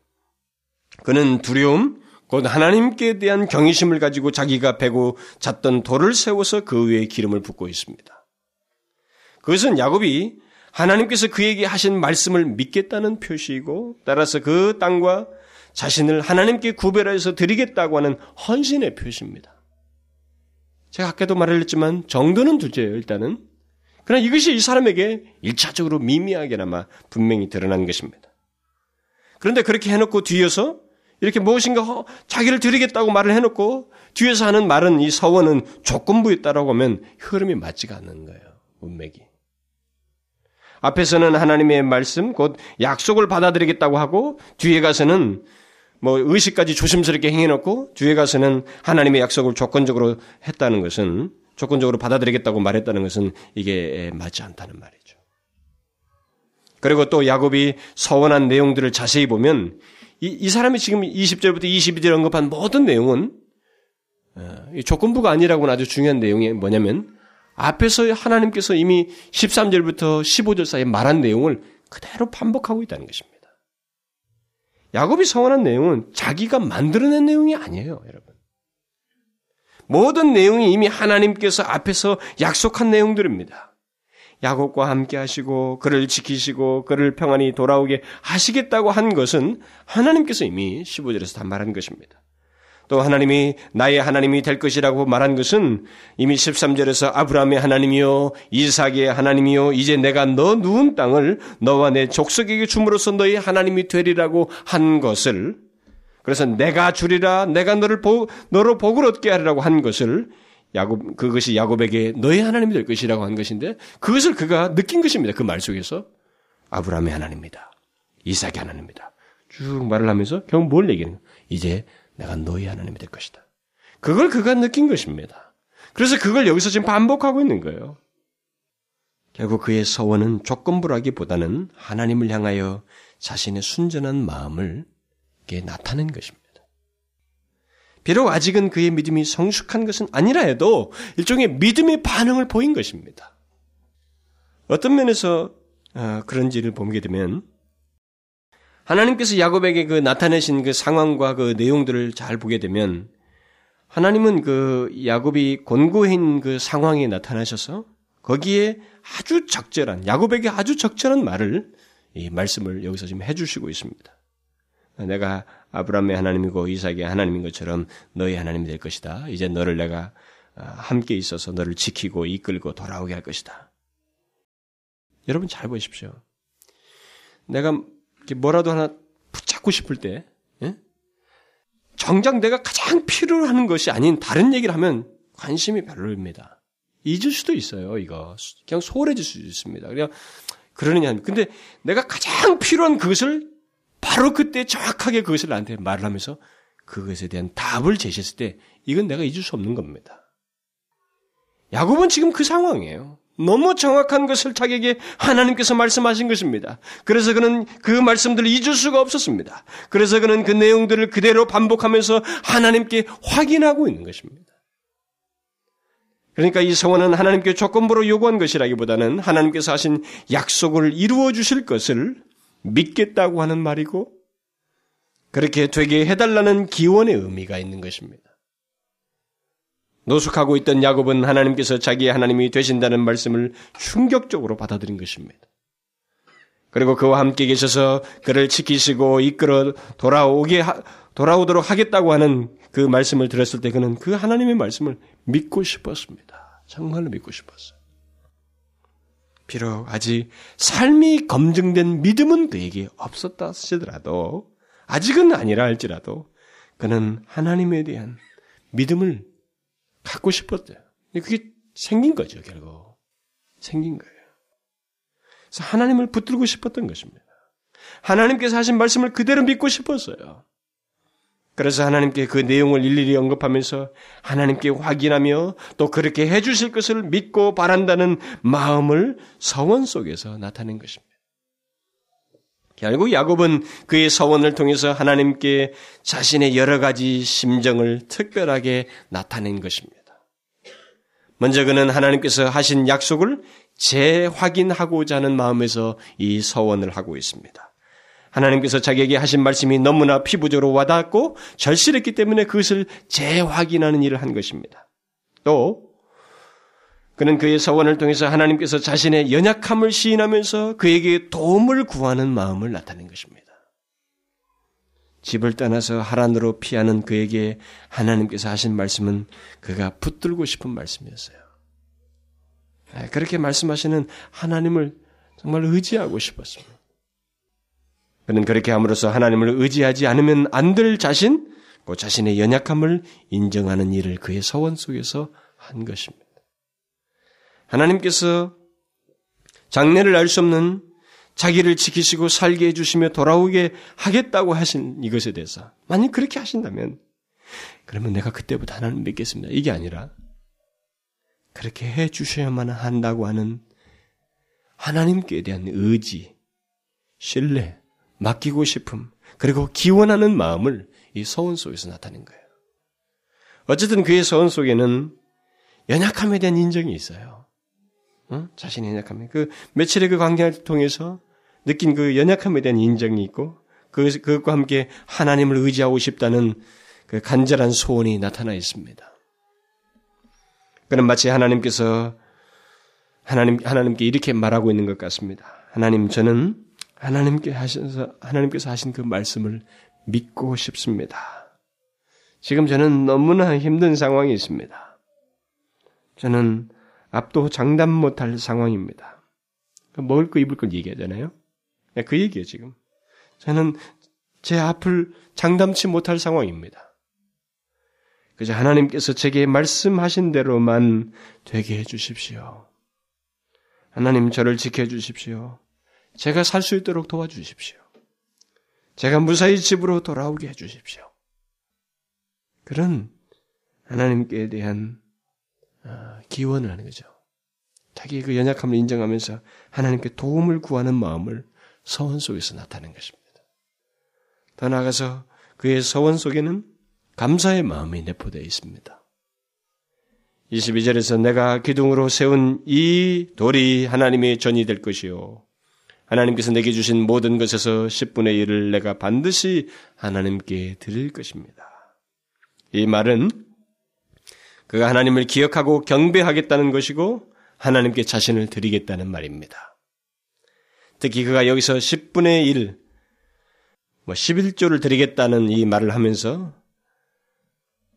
그는 두려움, 곧 하나님께 대한 경외심을 가지고 자기가 베고 잤던 돌을 세워서 그 위에 기름을 붓고 있습니다. 그것은 야곱이 하나님께서 그에게 하신 말씀을 믿겠다는 표시이고 따라서 그 땅과 자신을 하나님께 구별해서 드리겠다고 하는 헌신의 표시입니다. 제가 아까도 말했지만 정도는 둘째예요, 일단은. 그러나 이것이 이 사람에게 일차적으로 미미하게나마 분명히 드러난 것입니다. 그런데 그렇게 해놓고 뒤에서 이렇게 무엇인가 자기를 드리겠다고 말을 해놓고 뒤에서 하는 말은 이 서원은 조건부였다라고 하면 흐름이 맞지가 않는 거예요. 문맥이. 앞에서는 하나님의 말씀, 곧 약속을 받아들이겠다고 하고 뒤에 가서는 뭐 의식까지 조심스럽게 행해놓고 뒤에 가서는 하나님의 약속을 조건적으로 했다는 것은 조건적으로 받아들이겠다고 말했다는 것은 이게 맞지 않다는 말이죠. 그리고 또 야곱이 서원한 내용들을 자세히 보면 이, 이 사람이 지금 20절부터 22절 언급한 모든 내용은 어, 조건부가 아니라고는 아주 중요한 내용이 뭐냐면 앞에서 하나님께서 이미 13절부터 15절 사이에 말한 내용을 그대로 반복하고 있다는 것입니다. 야곱이 성원한 내용은 자기가 만들어낸 내용이 아니에요, 여러분. 모든 내용이 이미 하나님께서 앞에서 약속한 내용들입니다. 야곱과 함께 하시고 그를 지키시고 그를 평안히 돌아오게 하시겠다고 한 것은 하나님께서 이미 15절에서 다 말한 것입니다. 또 하나님이 나의 하나님이 될 것이라고 말한 것은 이미 13절에서 아브라함의 하나님이요 이삭의 하나님이요 이제 내가 너 누운 땅을 너와 내 족속에게 줌으로써 너희 하나님이 되리라고 한 것을 그래서 내가 주리라 내가 너를 보, 너로 복을 얻게 하리라고 한 것을 야곱 그것이 야곱에게 너희 하나님이 될 것이라고 한 것인데 그것을 그가 느낀 것입니다. 그 말 속에서 아브라함의 하나님입니다. 이삭의 하나님입니다. 쭉 말을 하면서 결국 뭘 얘기하는 거예요? 이제 내가 너희 하나님이 될 것이다. 그걸 그가 느낀 것입니다. 그래서 그걸 여기서 지금 반복하고 있는 거예요. 결국 그의 서원은 조건부라기보다는 하나님을 향하여 자신의 순전한 마음을 나타낸 것입니다. 비록 아직은 그의 믿음이 성숙한 것은 아니라 해도 일종의 믿음의 반응을 보인 것입니다. 어떤 면에서 어, 그런지를 보게 되면 하나님께서 야곱에게 그 나타내신 그 상황과 그 내용들을 잘 보게 되면 하나님은 그 야곱이 곤고한 그 상황에 나타나셔서 거기에 아주 적절한 야곱에게 아주 적절한 말을 이 말씀을 여기서 지금 해주시고 있습니다. 내가 아브라함의 하나님이고 이삭의 하나님인 것처럼 너희 하나님이 될 것이다. 이제 너를 내가 아, 함께 있어서 너를 지키고 이끌고 돌아오게 할 것이다. 여러분 잘 보십시오. 내가 뭐라도 하나 붙잡고 싶을 때, 예? 정작 내가 가장 필요로 하는 것이 아닌 다른 얘기를 하면 관심이 별로입니다. 잊을 수도 있어요, 이거. 그냥 소홀해질 수도 있습니다. 그냥, 그러느냐. 근데 내가 가장 필요한 그것을 바로 그때 정확하게 그것을 나한테 말을 하면서 그것에 대한 답을 제시했을 때 이건 내가 잊을 수 없는 겁니다. 야곱은 지금 그 상황이에요. 너무 정확한 것을 자기에게 하나님께서 말씀하신 것입니다. 그래서 그는 그 말씀들을 잊을 수가 없었습니다. 그래서 그는 그 내용들을 그대로 반복하면서 하나님께 확인하고 있는 것입니다. 그러니까 이 성원은 하나님께 조건부로 요구한 것이라기보다는 하나님께서 하신 약속을 이루어 주실 것을 믿겠다고 하는 말이고 그렇게 되게 해달라는 기원의 의미가 있는 것입니다. 노숙하고 있던 야곱은 하나님께서 자기의 하나님이 되신다는 말씀을 충격적으로 받아들인 것입니다. 그리고 그와 함께 계셔서 그를 지키시고 이끌어 돌아오게 하, 돌아오도록 하겠다고 하는 그 말씀을 들었을 때 그는 그 하나님의 말씀을 믿고 싶었습니다. 정말로 믿고 싶었어요. 비록 아직 삶이 검증된 믿음은 그에게 없었다 하시더라도 아직은 아니라 할지라도 그는 하나님에 대한 믿음을 갖고 싶었대요. 그게 생긴 거죠, 결국. 생긴 거예요. 그래서 하나님을 붙들고 싶었던 것입니다. 하나님께서 하신 말씀을 그대로 믿고 싶었어요. 그래서 하나님께 그 내용을 일일이 언급하면서 하나님께 확인하며 또 그렇게 해주실 것을 믿고 바란다는 마음을 서원 속에서 나타낸 것입니다. 결국 야곱은 그의 서원을 통해서 하나님께 자신의 여러 가지 심정을 특별하게 나타낸 것입니다. 먼저 그는 하나님께서 하신 약속을 재확인하고자 하는 마음에서 이 서원을 하고 있습니다. 하나님께서 자기에게 하신 말씀이 너무나 피부적으로 와닿았고 절실했기 때문에 그것을 재확인하는 일을 한 것입니다. 또 그는 그의 서원을 통해서 하나님께서 자신의 연약함을 시인하면서 그에게 도움을 구하는 마음을 나타낸 것입니다. 집을 떠나서 하란으로 피하는 그에게 하나님께서 하신 말씀은 그가 붙들고 싶은 말씀이었어요. 아, 그렇게 말씀하시는 하나님을 정말 의지하고 싶었습니다. 그는 그렇게 함으로써 하나님을 의지하지 않으면 안 될 자신, 그 자신의 연약함을 인정하는 일을 그의 서원 속에서 한 것입니다. 하나님께서 장래를 알 수 없는 자기를 지키시고 살게 해주시며 돌아오게 하겠다고 하신 이것에 대해서 만약 그렇게 하신다면 그러면 내가 그때부터 하나님 믿겠습니다. 이게 아니라 그렇게 해 주셔야만 한다고 하는 하나님께 대한 의지, 신뢰, 맡기고 싶음, 그리고 기원하는 마음을 이 서원 속에서 나타낸 거예요. 어쨌든 그의 서원 속에는 연약함에 대한 인정이 있어요. 어? 자신의 연약함. 그 며칠의 그 관계를 통해서 느낀 그 연약함에 대한 인정이 있고 그, 그것과 함께 하나님을 의지하고 싶다는 그 간절한 소원이 나타나 있습니다. 그는 마치 하나님께서 하나님, 하나님께 이렇게 말하고 있는 것 같습니다. 하나님, 저는 하나님께 하셔서, 하나님께서 하신 그 말씀을 믿고 싶습니다. 지금 저는 너무나 힘든 상황이 있습니다. 저는 앞도 장담 못할 상황입니다. 먹을 거 입을 걸 얘기하잖아요. 네, 그 얘기예요, 지금. 저는 제 앞을 장담치 못할 상황입니다. 그저 하나님께서 제게 말씀하신 대로만 되게 해 주십시오. 하나님 저를 지켜 주십시오. 제가 살 수 있도록 도와주십시오. 제가 무사히 집으로 돌아오게 해 주십시오. 그런 하나님께 대한 아, 기원을 하는 거죠. 자기 그 연약함을 인정하면서 하나님께 도움을 구하는 마음을 서원 속에서 나타낸 것입니다. 더 나아가서 그의 서원 속에는 감사의 마음이 내포되어 있습니다. 22절에서 내가 기둥으로 세운 이 돌이 하나님의 전이 될 것이요. 하나님께서 내게 주신 모든 것에서 10분의 1을 내가 반드시 하나님께 드릴 것입니다. 이 말은 그가 하나님을 기억하고 경배하겠다는 것이고 하나님께 자신을 드리겠다는 말입니다. 특히 그가 여기서 10분의 1, 뭐 11조를 드리겠다는 이 말을 하면서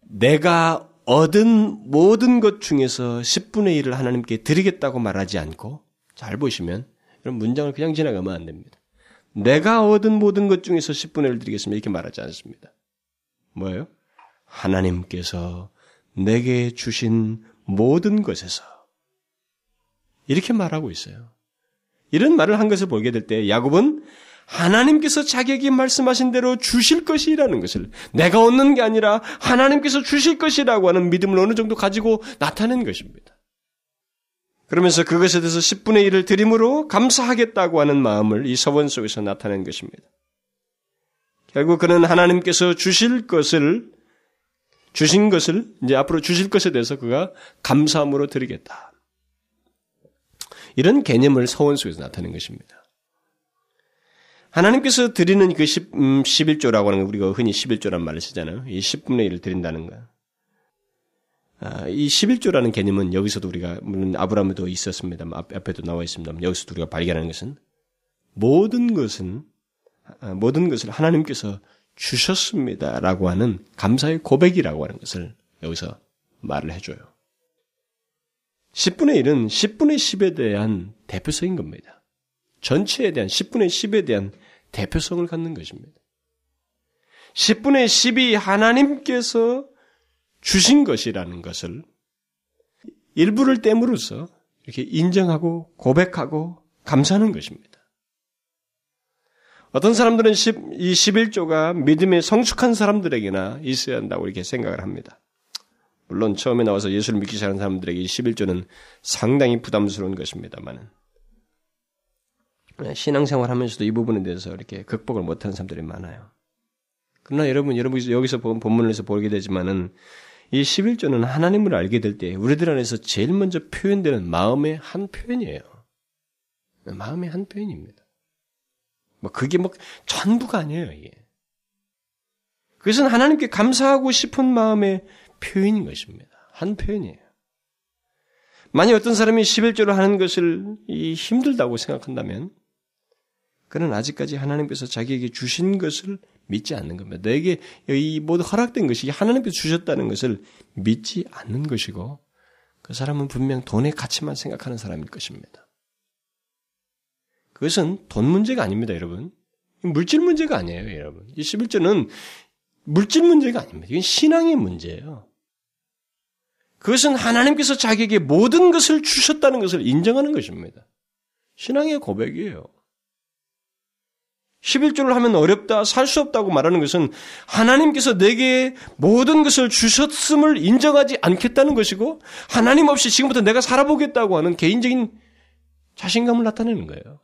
내가 얻은 모든 것 중에서 10분의 1을 하나님께 드리겠다고 말하지 않고 잘 보시면 이런 문장을 그냥 지나가면 안 됩니다. 내가 얻은 모든 것 중에서 10분의 1을 드리겠습니다. 이렇게 말하지 않습니다. 뭐예요? 하나님께서 내게 주신 모든 것에서 이렇게 말하고 있어요. 이런 말을 한 것을 보게 될 때 야곱은 하나님께서 자기에게 말씀하신 대로 주실 것이라는 것을 내가 얻는 게 아니라 하나님께서 주실 것이라고 하는 믿음을 어느 정도 가지고 나타낸 것입니다. 그러면서 그것에 대해서 10분의 1을 드림으로 감사하겠다고 하는 마음을 이 서원 속에서 나타낸 것입니다. 결국 그는 하나님께서 주실 것을 주신 것을 이제 앞으로 주실 것에 대해서 그가 감사함으로 드리겠다. 이런 개념을 서원 속에서 나타낸 것입니다. 하나님께서 드리는 그 10, 음, 11조라고 하는 거, 우리가 흔히 11조란 말을 쓰잖아요. 이 10분의 1을 드린다는 거. 아, 이 11조라는 개념은 여기서도 우리가, 물론 아브라함에도 있었습니다. 앞, 앞에도 나와 있습니다. 여기서도 우리가 발견하는 것은 모든 것은, 아, 모든 것을 하나님께서 주셨습니다라고 하는 감사의 고백이라고 하는 것을 여기서 말을 해줘요. 10분의 1은 10분의 10에 대한 대표성인 겁니다. 전체에 대한 10분의 10에 대한 대표성을 갖는 것입니다. 10분의 10이 하나님께서 주신 것이라는 것을 일부를 땜으로써 이렇게 인정하고 고백하고 감사하는 것입니다. 어떤 사람들은 10, 이 11조가 믿음에 성숙한 사람들에게나 있어야 한다고 이렇게 생각을 합니다. 물론 처음에 나와서 예수를 믿기 시작한 사람들에게 이 11조는 상당히 부담스러운 것입니다만은 신앙생활 하면서도 이 부분에 대해서 이렇게 극복을 못하는 사람들이 많아요. 그러나 여러분, 여러분 여기서 본 본문에서 보게 되지만은 이 11조는 하나님을 알게 될 때 우리들 안에서 제일 먼저 표현되는 마음의 한 표현이에요. 마음의 한 표현입니다. 뭐 그게 뭐 전부가 아니에요, 이게. 그것은 하나님께 감사하고 싶은 마음의 표현인 것입니다. 한 표현이에요. 만약 어떤 사람이 11조를 하는 것을 힘들다고 생각한다면 그는 아직까지 하나님께서 자기에게 주신 것을 믿지 않는 겁니다. 내게 이 모두 허락된 것이 하나님께서 주셨다는 것을 믿지 않는 것이고 그 사람은 분명 돈의 가치만 생각하는 사람일 것입니다. 그것은 돈 문제가 아닙니다, 여러분. 물질 문제가 아니에요, 여러분. 이 11조는 물질 문제가 아닙니다. 이건 신앙의 문제예요. 그것은 하나님께서 자기에게 모든 것을 주셨다는 것을 인정하는 것입니다. 신앙의 고백이에요. 11조를 하면 어렵다, 살 수 없다고 말하는 것은 하나님께서 내게 모든 것을 주셨음을 인정하지 않겠다는 것이고, 하나님 없이 지금부터 내가 살아보겠다고 하는 개인적인 자신감을 나타내는 거예요.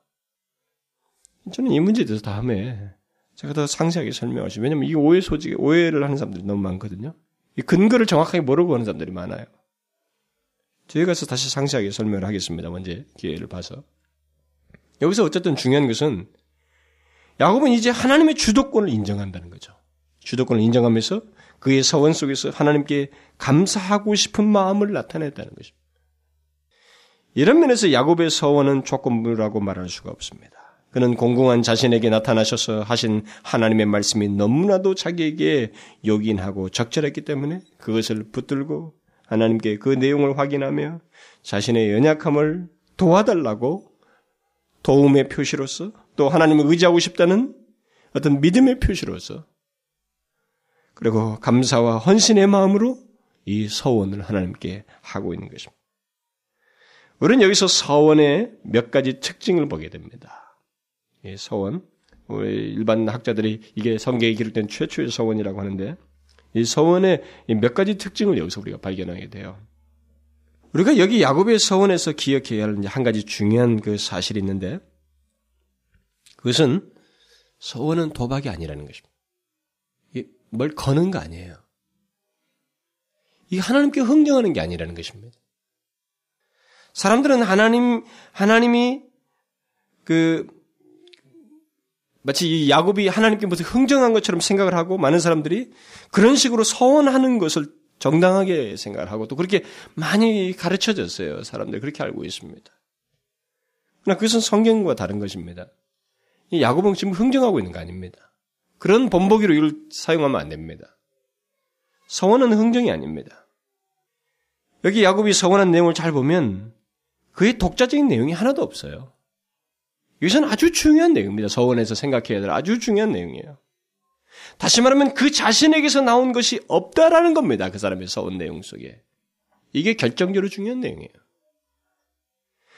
저는 이 문제에 대해서 다음에 제가 더 상세하게 설명하시죠. 왜냐면 이 오해 소지, 오해를 하는 사람들이 너무 많거든요. 이 근거를 정확하게 모르고 하는 사람들이 많아요. 저희 가서 다시 상세하게 설명을 하겠습니다. 먼저 기회를 봐서. 여기서 어쨌든 중요한 것은 야곱은 이제 하나님의 주도권을 인정한다는 거죠. 주도권을 인정하면서 그의 서원 속에서 하나님께 감사하고 싶은 마음을 나타냈다는 것입니다. 이런 면에서 야곱의 서원은 조건부라고 말할 수가 없습니다. 그는 공공한 자신에게 나타나셔서 하신 하나님의 말씀이 너무나도 자기에게 요긴하고 적절했기 때문에 그것을 붙들고 하나님께 그 내용을 확인하며 자신의 연약함을 도와달라고 도움의 표시로서 또 하나님을 의지하고 싶다는 어떤 믿음의 표시로서 그리고 감사와 헌신의 마음으로 이 서원을 하나님께 하고 있는 것입니다. 우리는 여기서 서원의 몇 가지 특징을 보게 됩니다. 이 서원, 우리 일반 학자들이 이게 성경에 기록된 최초의 서원이라고 하는데 이 서원의 몇 가지 특징을 여기서 우리가 발견하게 돼요. 우리가 여기 야곱의 서원에서 기억해야 할 한 가지 중요한 그 사실이 있는데 그것은 서원은 도박이 아니라는 것입니다. 뭘 거는 거 아니에요. 이 하나님께 흥정하는 게 아니라는 것입니다. 사람들은 하나님 하나님이 그 마치 이 야곱이 하나님께 무슨 흥정한 것처럼 생각을 하고 많은 사람들이 그런 식으로 서원하는 것을 정당하게 생각을 하고 또 그렇게 많이 가르쳐졌어요. 사람들 그렇게 알고 있습니다. 그러나 그것은 성경과 다른 것입니다. 이 야곱은 지금 흥정하고 있는 거 아닙니다. 그런 본보기로 이걸 사용하면 안 됩니다. 서원은 흥정이 아닙니다. 여기 야곱이 서원한 내용을 잘 보면 그의 독자적인 내용이 하나도 없어요. 이것은 아주 중요한 내용입니다. 서원에서 생각해야 될 아주 중요한 내용이에요. 다시 말하면 그 자신에게서 나온 것이 없다라는 겁니다. 그 사람의 서원 내용 속에. 이게 결정적으로 중요한 내용이에요.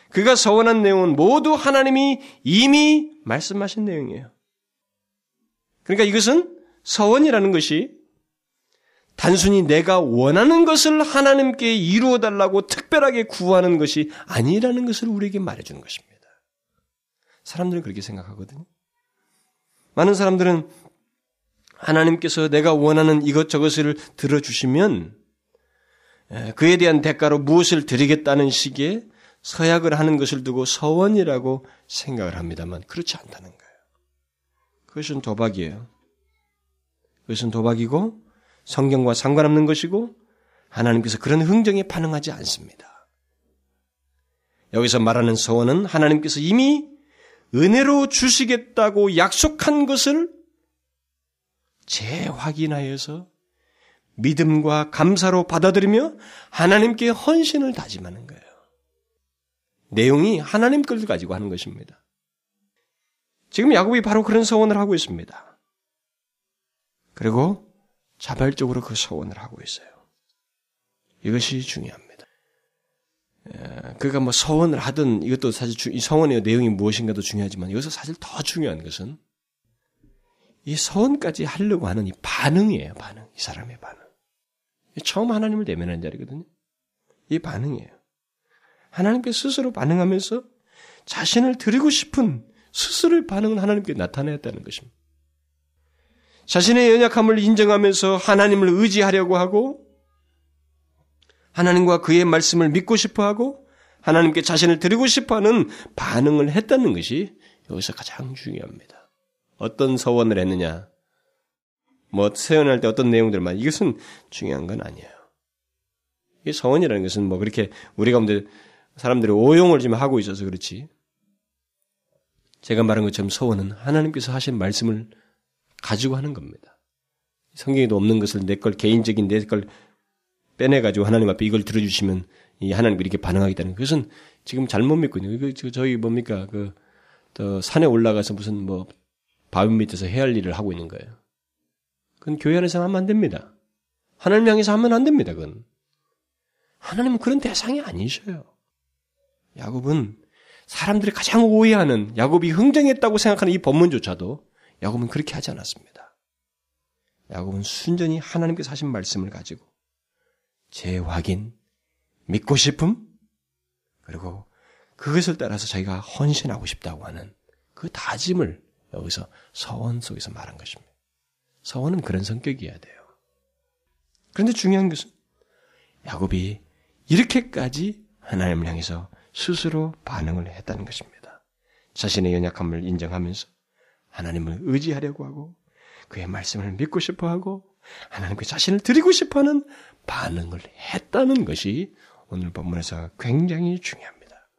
그가 서원한 내용은 모두 하나님이 이미 말씀하신 내용이에요. 그러니까 이것은 서원이라는 것이 단순히 내가 원하는 것을 하나님께 이루어 달라고 특별하게 구하는 것이 아니라는 것을 우리에게 말해주는 것입니다. 사람들은 그렇게 생각하거든요. 많은 사람들은 하나님께서 내가 원하는 이것저것을 들어주시면 그에 대한 대가로 무엇을 드리겠다는 식의 서약을 하는 것을 두고 서원이라고 생각을 합니다만 그렇지 않다는 거예요. 그것은 도박이에요. 그것은 도박이고 성경과 상관없는 것이고 하나님께서 그런 흥정에 반응하지 않습니다. 여기서 말하는 서원은 하나님께서 이미 은혜로 주시겠다고 약속한 것을 재확인하여서 믿음과 감사로 받아들이며 하나님께 헌신을 다짐하는 거예요. 내용이 하나님 걸 가지고 하는 것입니다. 지금 야곱이 바로 그런 서원을 하고 있습니다. 그리고 자발적으로 그 서원을 하고 있어요. 이것이 중요합니다. 그가 뭐 서원을 하든 이것도 사실 이 서원의 내용이 무엇인가도 중요하지만 여기서 사실 더 중요한 것은 이 서원까지 하려고 하는 이 반응이에요. 반응. 이 사람의 반응. 처음 하나님을 대면한 자리거든요. 이 반응이에요. 하나님께 스스로 반응하면서 자신을 드리고 싶은 스스로의 반응은 하나님께 나타내었다는 것입니다. 자신의 연약함을 인정하면서 하나님을 의지하려고 하고 하나님과 그의 말씀을 믿고 싶어 하고 하나님께 자신을 드리고 싶어 하는 반응을 했다는 것이 여기서 가장 중요합니다. 어떤 서원을 했느냐, 뭐 세원할 때 어떤 내용들만 이것은 중요한 건 아니에요. 이 서원이라는 것은 뭐 그렇게 우리 가운데 사람들이 오용을 좀 하고 있어서 그렇지. 제가 말한 것처럼 서원은 하나님께서 하신 말씀을 가지고 하는 겁니다. 성경에도 없는 것을 내 걸 개인적인 내 걸 빼내가지고 하나님 앞에 이걸 들어주시면 이 하나님이 이렇게 반응하겠다는 그것은 지금 잘못 믿고 있는 거예요. 그 저희 뭡니까 그 또 산에 올라가서 무슨 뭐 바위 밑에서 해야 할 일을 하고 있는 거예요. 그건 교회 안에서 하면 안 됩니다. 하나님 향해서 하면 안 됩니다. 그건 하나님은 그런 대상이 아니셔요. 야곱은 사람들이 가장 오해하는 야곱이 흥정했다고 생각하는 이 법문조차도 야곱은 그렇게 하지 않았습니다. 야곱은 순전히 하나님께서 하신 말씀을 가지고 재확인, 믿고 싶음, 그리고 그것을 따라서 자기가 헌신하고 싶다고 하는 그 다짐을 여기서 서원 속에서 말한 것입니다. 서원은 그런 성격이어야 돼요. 그런데 중요한 것은 야곱이 이렇게까지 하나님을 향해서 스스로 반응을 했다는 것입니다. 자신의 연약함을 인정하면서 하나님을 의지하려고 하고 그의 말씀을 믿고 싶어 하고 하나님께 자신을 드리고 싶어 하는 반응을 했다는 것이 오늘 본문에서 굉장히 중요합니다.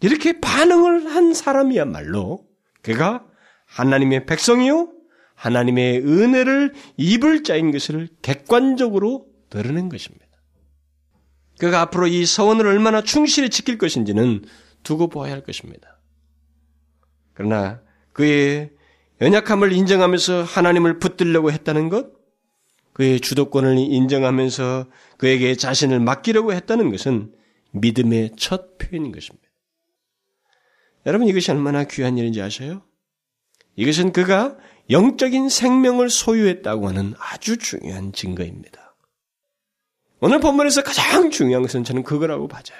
이렇게 반응을 한 사람이야말로 그가 하나님의 백성이요 하나님의 은혜를 입을 자인 것을 객관적으로 드러낸 것입니다. 그가 앞으로 이 서원을 얼마나 충실히 지킬 것인지는 두고 보아야 할 것입니다. 그러나 그의 연약함을 인정하면서 하나님을 붙들려고 했다는 것, 그의 주도권을 인정하면서 그에게 자신을 맡기려고 했다는 것은 믿음의 첫 표현인 것입니다. 여러분 이것이 얼마나 귀한 일인지 아셔요? 이것은 그가 영적인 생명을 소유했다고 하는 아주 중요한 증거입니다. 오늘 본문에서 가장 중요한 것은 저는 그거라고 봐져요.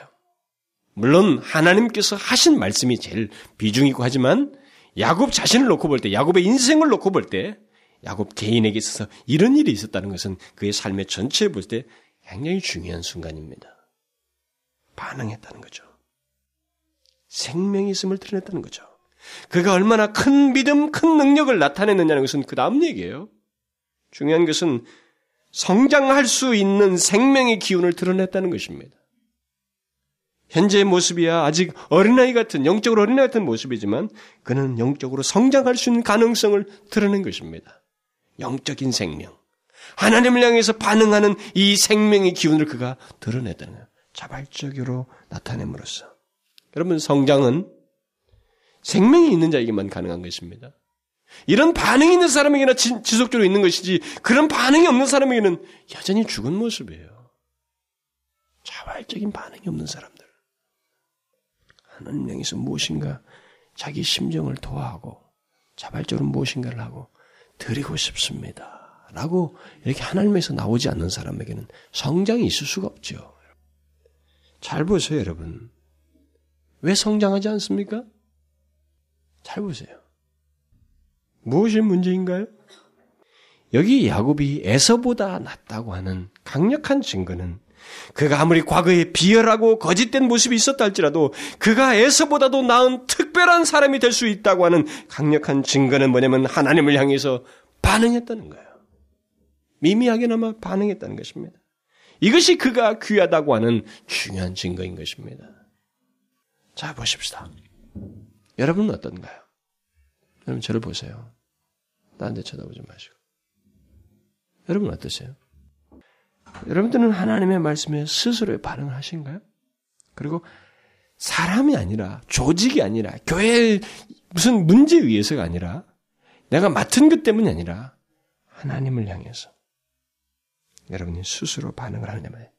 물론 하나님께서 하신 말씀이 제일 비중 있고 하지만 야곱 자신을 놓고 볼 때, 야곱의 인생을 놓고 볼 때, 야곱 개인에게 있어서 이런 일이 있었다는 것은 그의 삶의 전체에 볼 때 굉장히 중요한 순간입니다. 반응했다는 거죠. 생명이 있음을 드러냈다는 거죠. 그가 얼마나 큰 믿음, 큰 능력을 나타냈느냐는 것은 그 다음 얘기예요. 중요한 것은 성장할 수 있는 생명의 기운을 드러냈다는 것입니다. 현재의 모습이야 아직 어린아이 같은, 영적으로 어린아이 같은 모습이지만 그는 영적으로 성장할 수 있는 가능성을 드러낸 것입니다. 영적인 생명. 하나님을 향해서 반응하는 이 생명의 기운을 그가 드러냈다는. 자발적으로 나타냄으로써. 여러분, 성장은 생명이 있는 자에게만 가능한 것입니다. 이런 반응이 있는 사람에게나 지, 지속적으로 있는 것이지 그런 반응이 없는 사람에게는 여전히 죽은 모습이에요. 자발적인 반응이 없는 사람들. 하나님 향해서 무엇인가 자기 심정을 도하고 자발적으로 무엇인가를 하고 드리고 싶습니다. 라고 이렇게 하나님에서 나오지 않는 사람에게는 성장이 있을 수가 없죠. 잘 보세요, 여러분. 왜 성장하지 않습니까? 잘 보세요. 무엇이 문제인가요? 여기 야곱이 에서보다 낫다고 하는 강력한 증거는 그가 아무리 과거에 비열하고 거짓된 모습이 있었다 할지라도 그가 에서보다도 나은 특별한 사람이 될 수 있다고 하는 강력한 증거는 뭐냐면 하나님을 향해서 반응했다는 거예요. 미미하게나마 반응했다는 것입니다. 이것이 그가 귀하다고 하는 중요한 증거인 것입니다. 자, 보십시다. 여러분은 어떤가요? 여러분 저를 보세요. 딴 데 쳐다보지 마시고. 여러분 어떠세요? 여러분들은 하나님의 말씀에 스스로의 반응을 하신가요? 그리고 사람이 아니라 조직이 아니라 교회 무슨 문제에 의해서가 아니라 내가 맡은 것 때문이 아니라 하나님을 향해서 여러분이 스스로 반응을 하느냐 말이에요.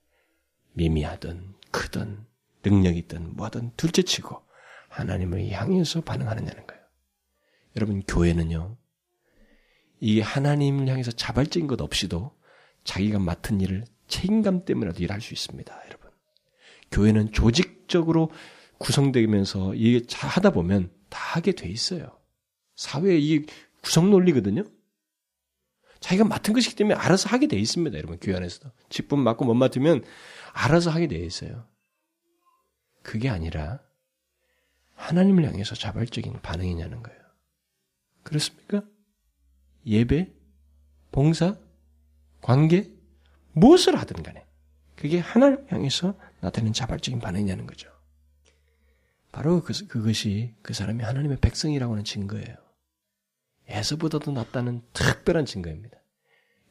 미미하든 크든 능력 있든 뭐든 둘째치고 하나님을 향해서 반응하느냐는 거예요. 여러분 교회는요. 이 하나님을 향해서 자발적인 것 없이도 자기가 맡은 일을 책임감 때문에라도 일할 수 있습니다, 여러분. 교회는 조직적으로 구성되면서 이게 하다 보면 다 하게 돼 있어요. 사회의 이 구성 논리거든요. 자기가 맡은 것이기 때문에 알아서 하게 돼 있습니다, 여러분. 교회 안에서도. 직분 맡고 못 맡으면 알아서 하게 돼 있어요. 그게 아니라 하나님을 향해서 자발적인 반응이냐는 거예요. 그렇습니까? 예배, 봉사, 관계, 무엇을 하든 간에 그게 하나님 향해서 나타내는 자발적인 반응이냐는 거죠. 바로 그, 그것이 그 사람이 하나님의 백성이라고 하는 증거예요. 에서보다도 낫다는 특별한 증거입니다.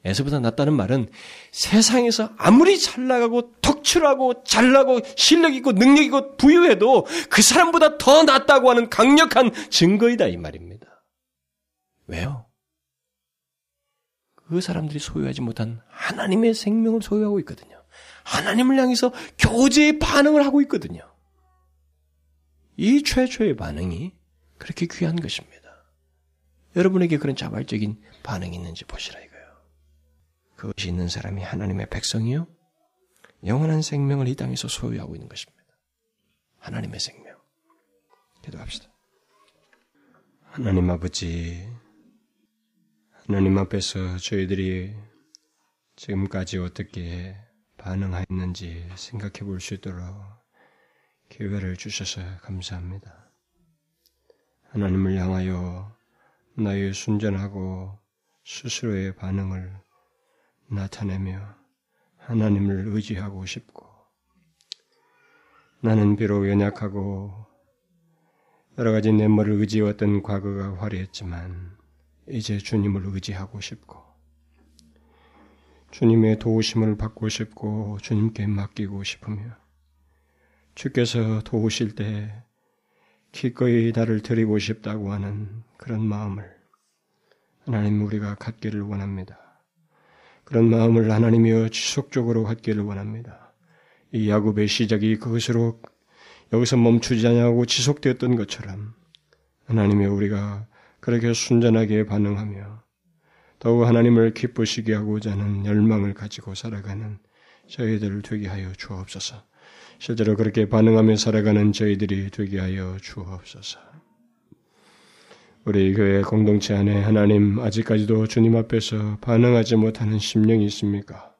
에서보다 낫다는 말은 세상에서 아무리 잘 나가고 덕출하고 잘나고 실력 있고 능력 있고 부유해도 그 사람보다 더 낫다고 하는 강력한 증거이다 이 말입니다. 왜요? 그 사람들이 소유하지 못한 하나님의 생명을 소유하고 있거든요. 하나님을 향해서 교제의 반응을 하고 있거든요. 이 최초의 반응이 그렇게 귀한 것입니다. 여러분에게 그런 자발적인 반응이 있는지 보시라 이거예요. 그것이 있는 사람이 하나님의 백성이요. 영원한 생명을 이 땅에서 소유하고 있는 것입니다. 하나님의 생명. 기도합시다. 하나님 아버지, 하나님 앞에서 저희들이 지금까지 어떻게 반응하였는지 생각해 볼 수 있도록 기회를 주셔서 감사합니다. 하나님을 향하여 나의 순전하고 스스로의 반응을 나타내며 하나님을 의지하고 싶고 나는 비록 연약하고 여러 가지 내모를 의지해왔던 과거가 화려했지만 이제 주님을 의지하고 싶고 주님의 도우심을 받고 싶고 주님께 맡기고 싶으며 주께서 도우실 때 기꺼이 나를 드리고 싶다고 하는 그런 마음을 하나님 우리가 갖기를 원합니다. 그런 마음을 하나님이여 지속적으로 갖기를 원합니다. 이 야곱의 시작이 그것으로 여기서 멈추지 않냐고 지속되었던 것처럼 하나님이 우리가 그렇게 순전하게 반응하며 더욱 하나님을 기쁘시게 하고자 하는 열망을 가지고 살아가는 저희들을 되게 하여 주옵소서. 실제로 그렇게 반응하며 살아가는 저희들이 되게 하여 주옵소서. 우리 교회 공동체 안에 하나님 아직까지도 주님 앞에서 반응하지 못하는 심령이 있습니까?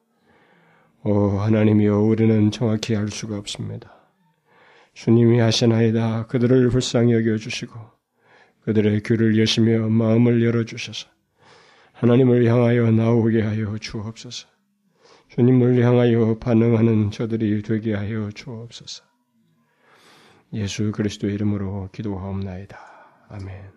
오 하나님이여 우리는 정확히 알 수가 없습니다. 주님이 하시나이다 그들을 불쌍히 여겨 주시고 그들의 귀를 여시며 마음을 열어 주셔서 하나님을 향하여 나오게 하여 주옵소서. 주님을 향하여 반응하는 저들이 되게 하여 주옵소서. 예수 그리스도 이름으로 기도하옵나이다. 아멘.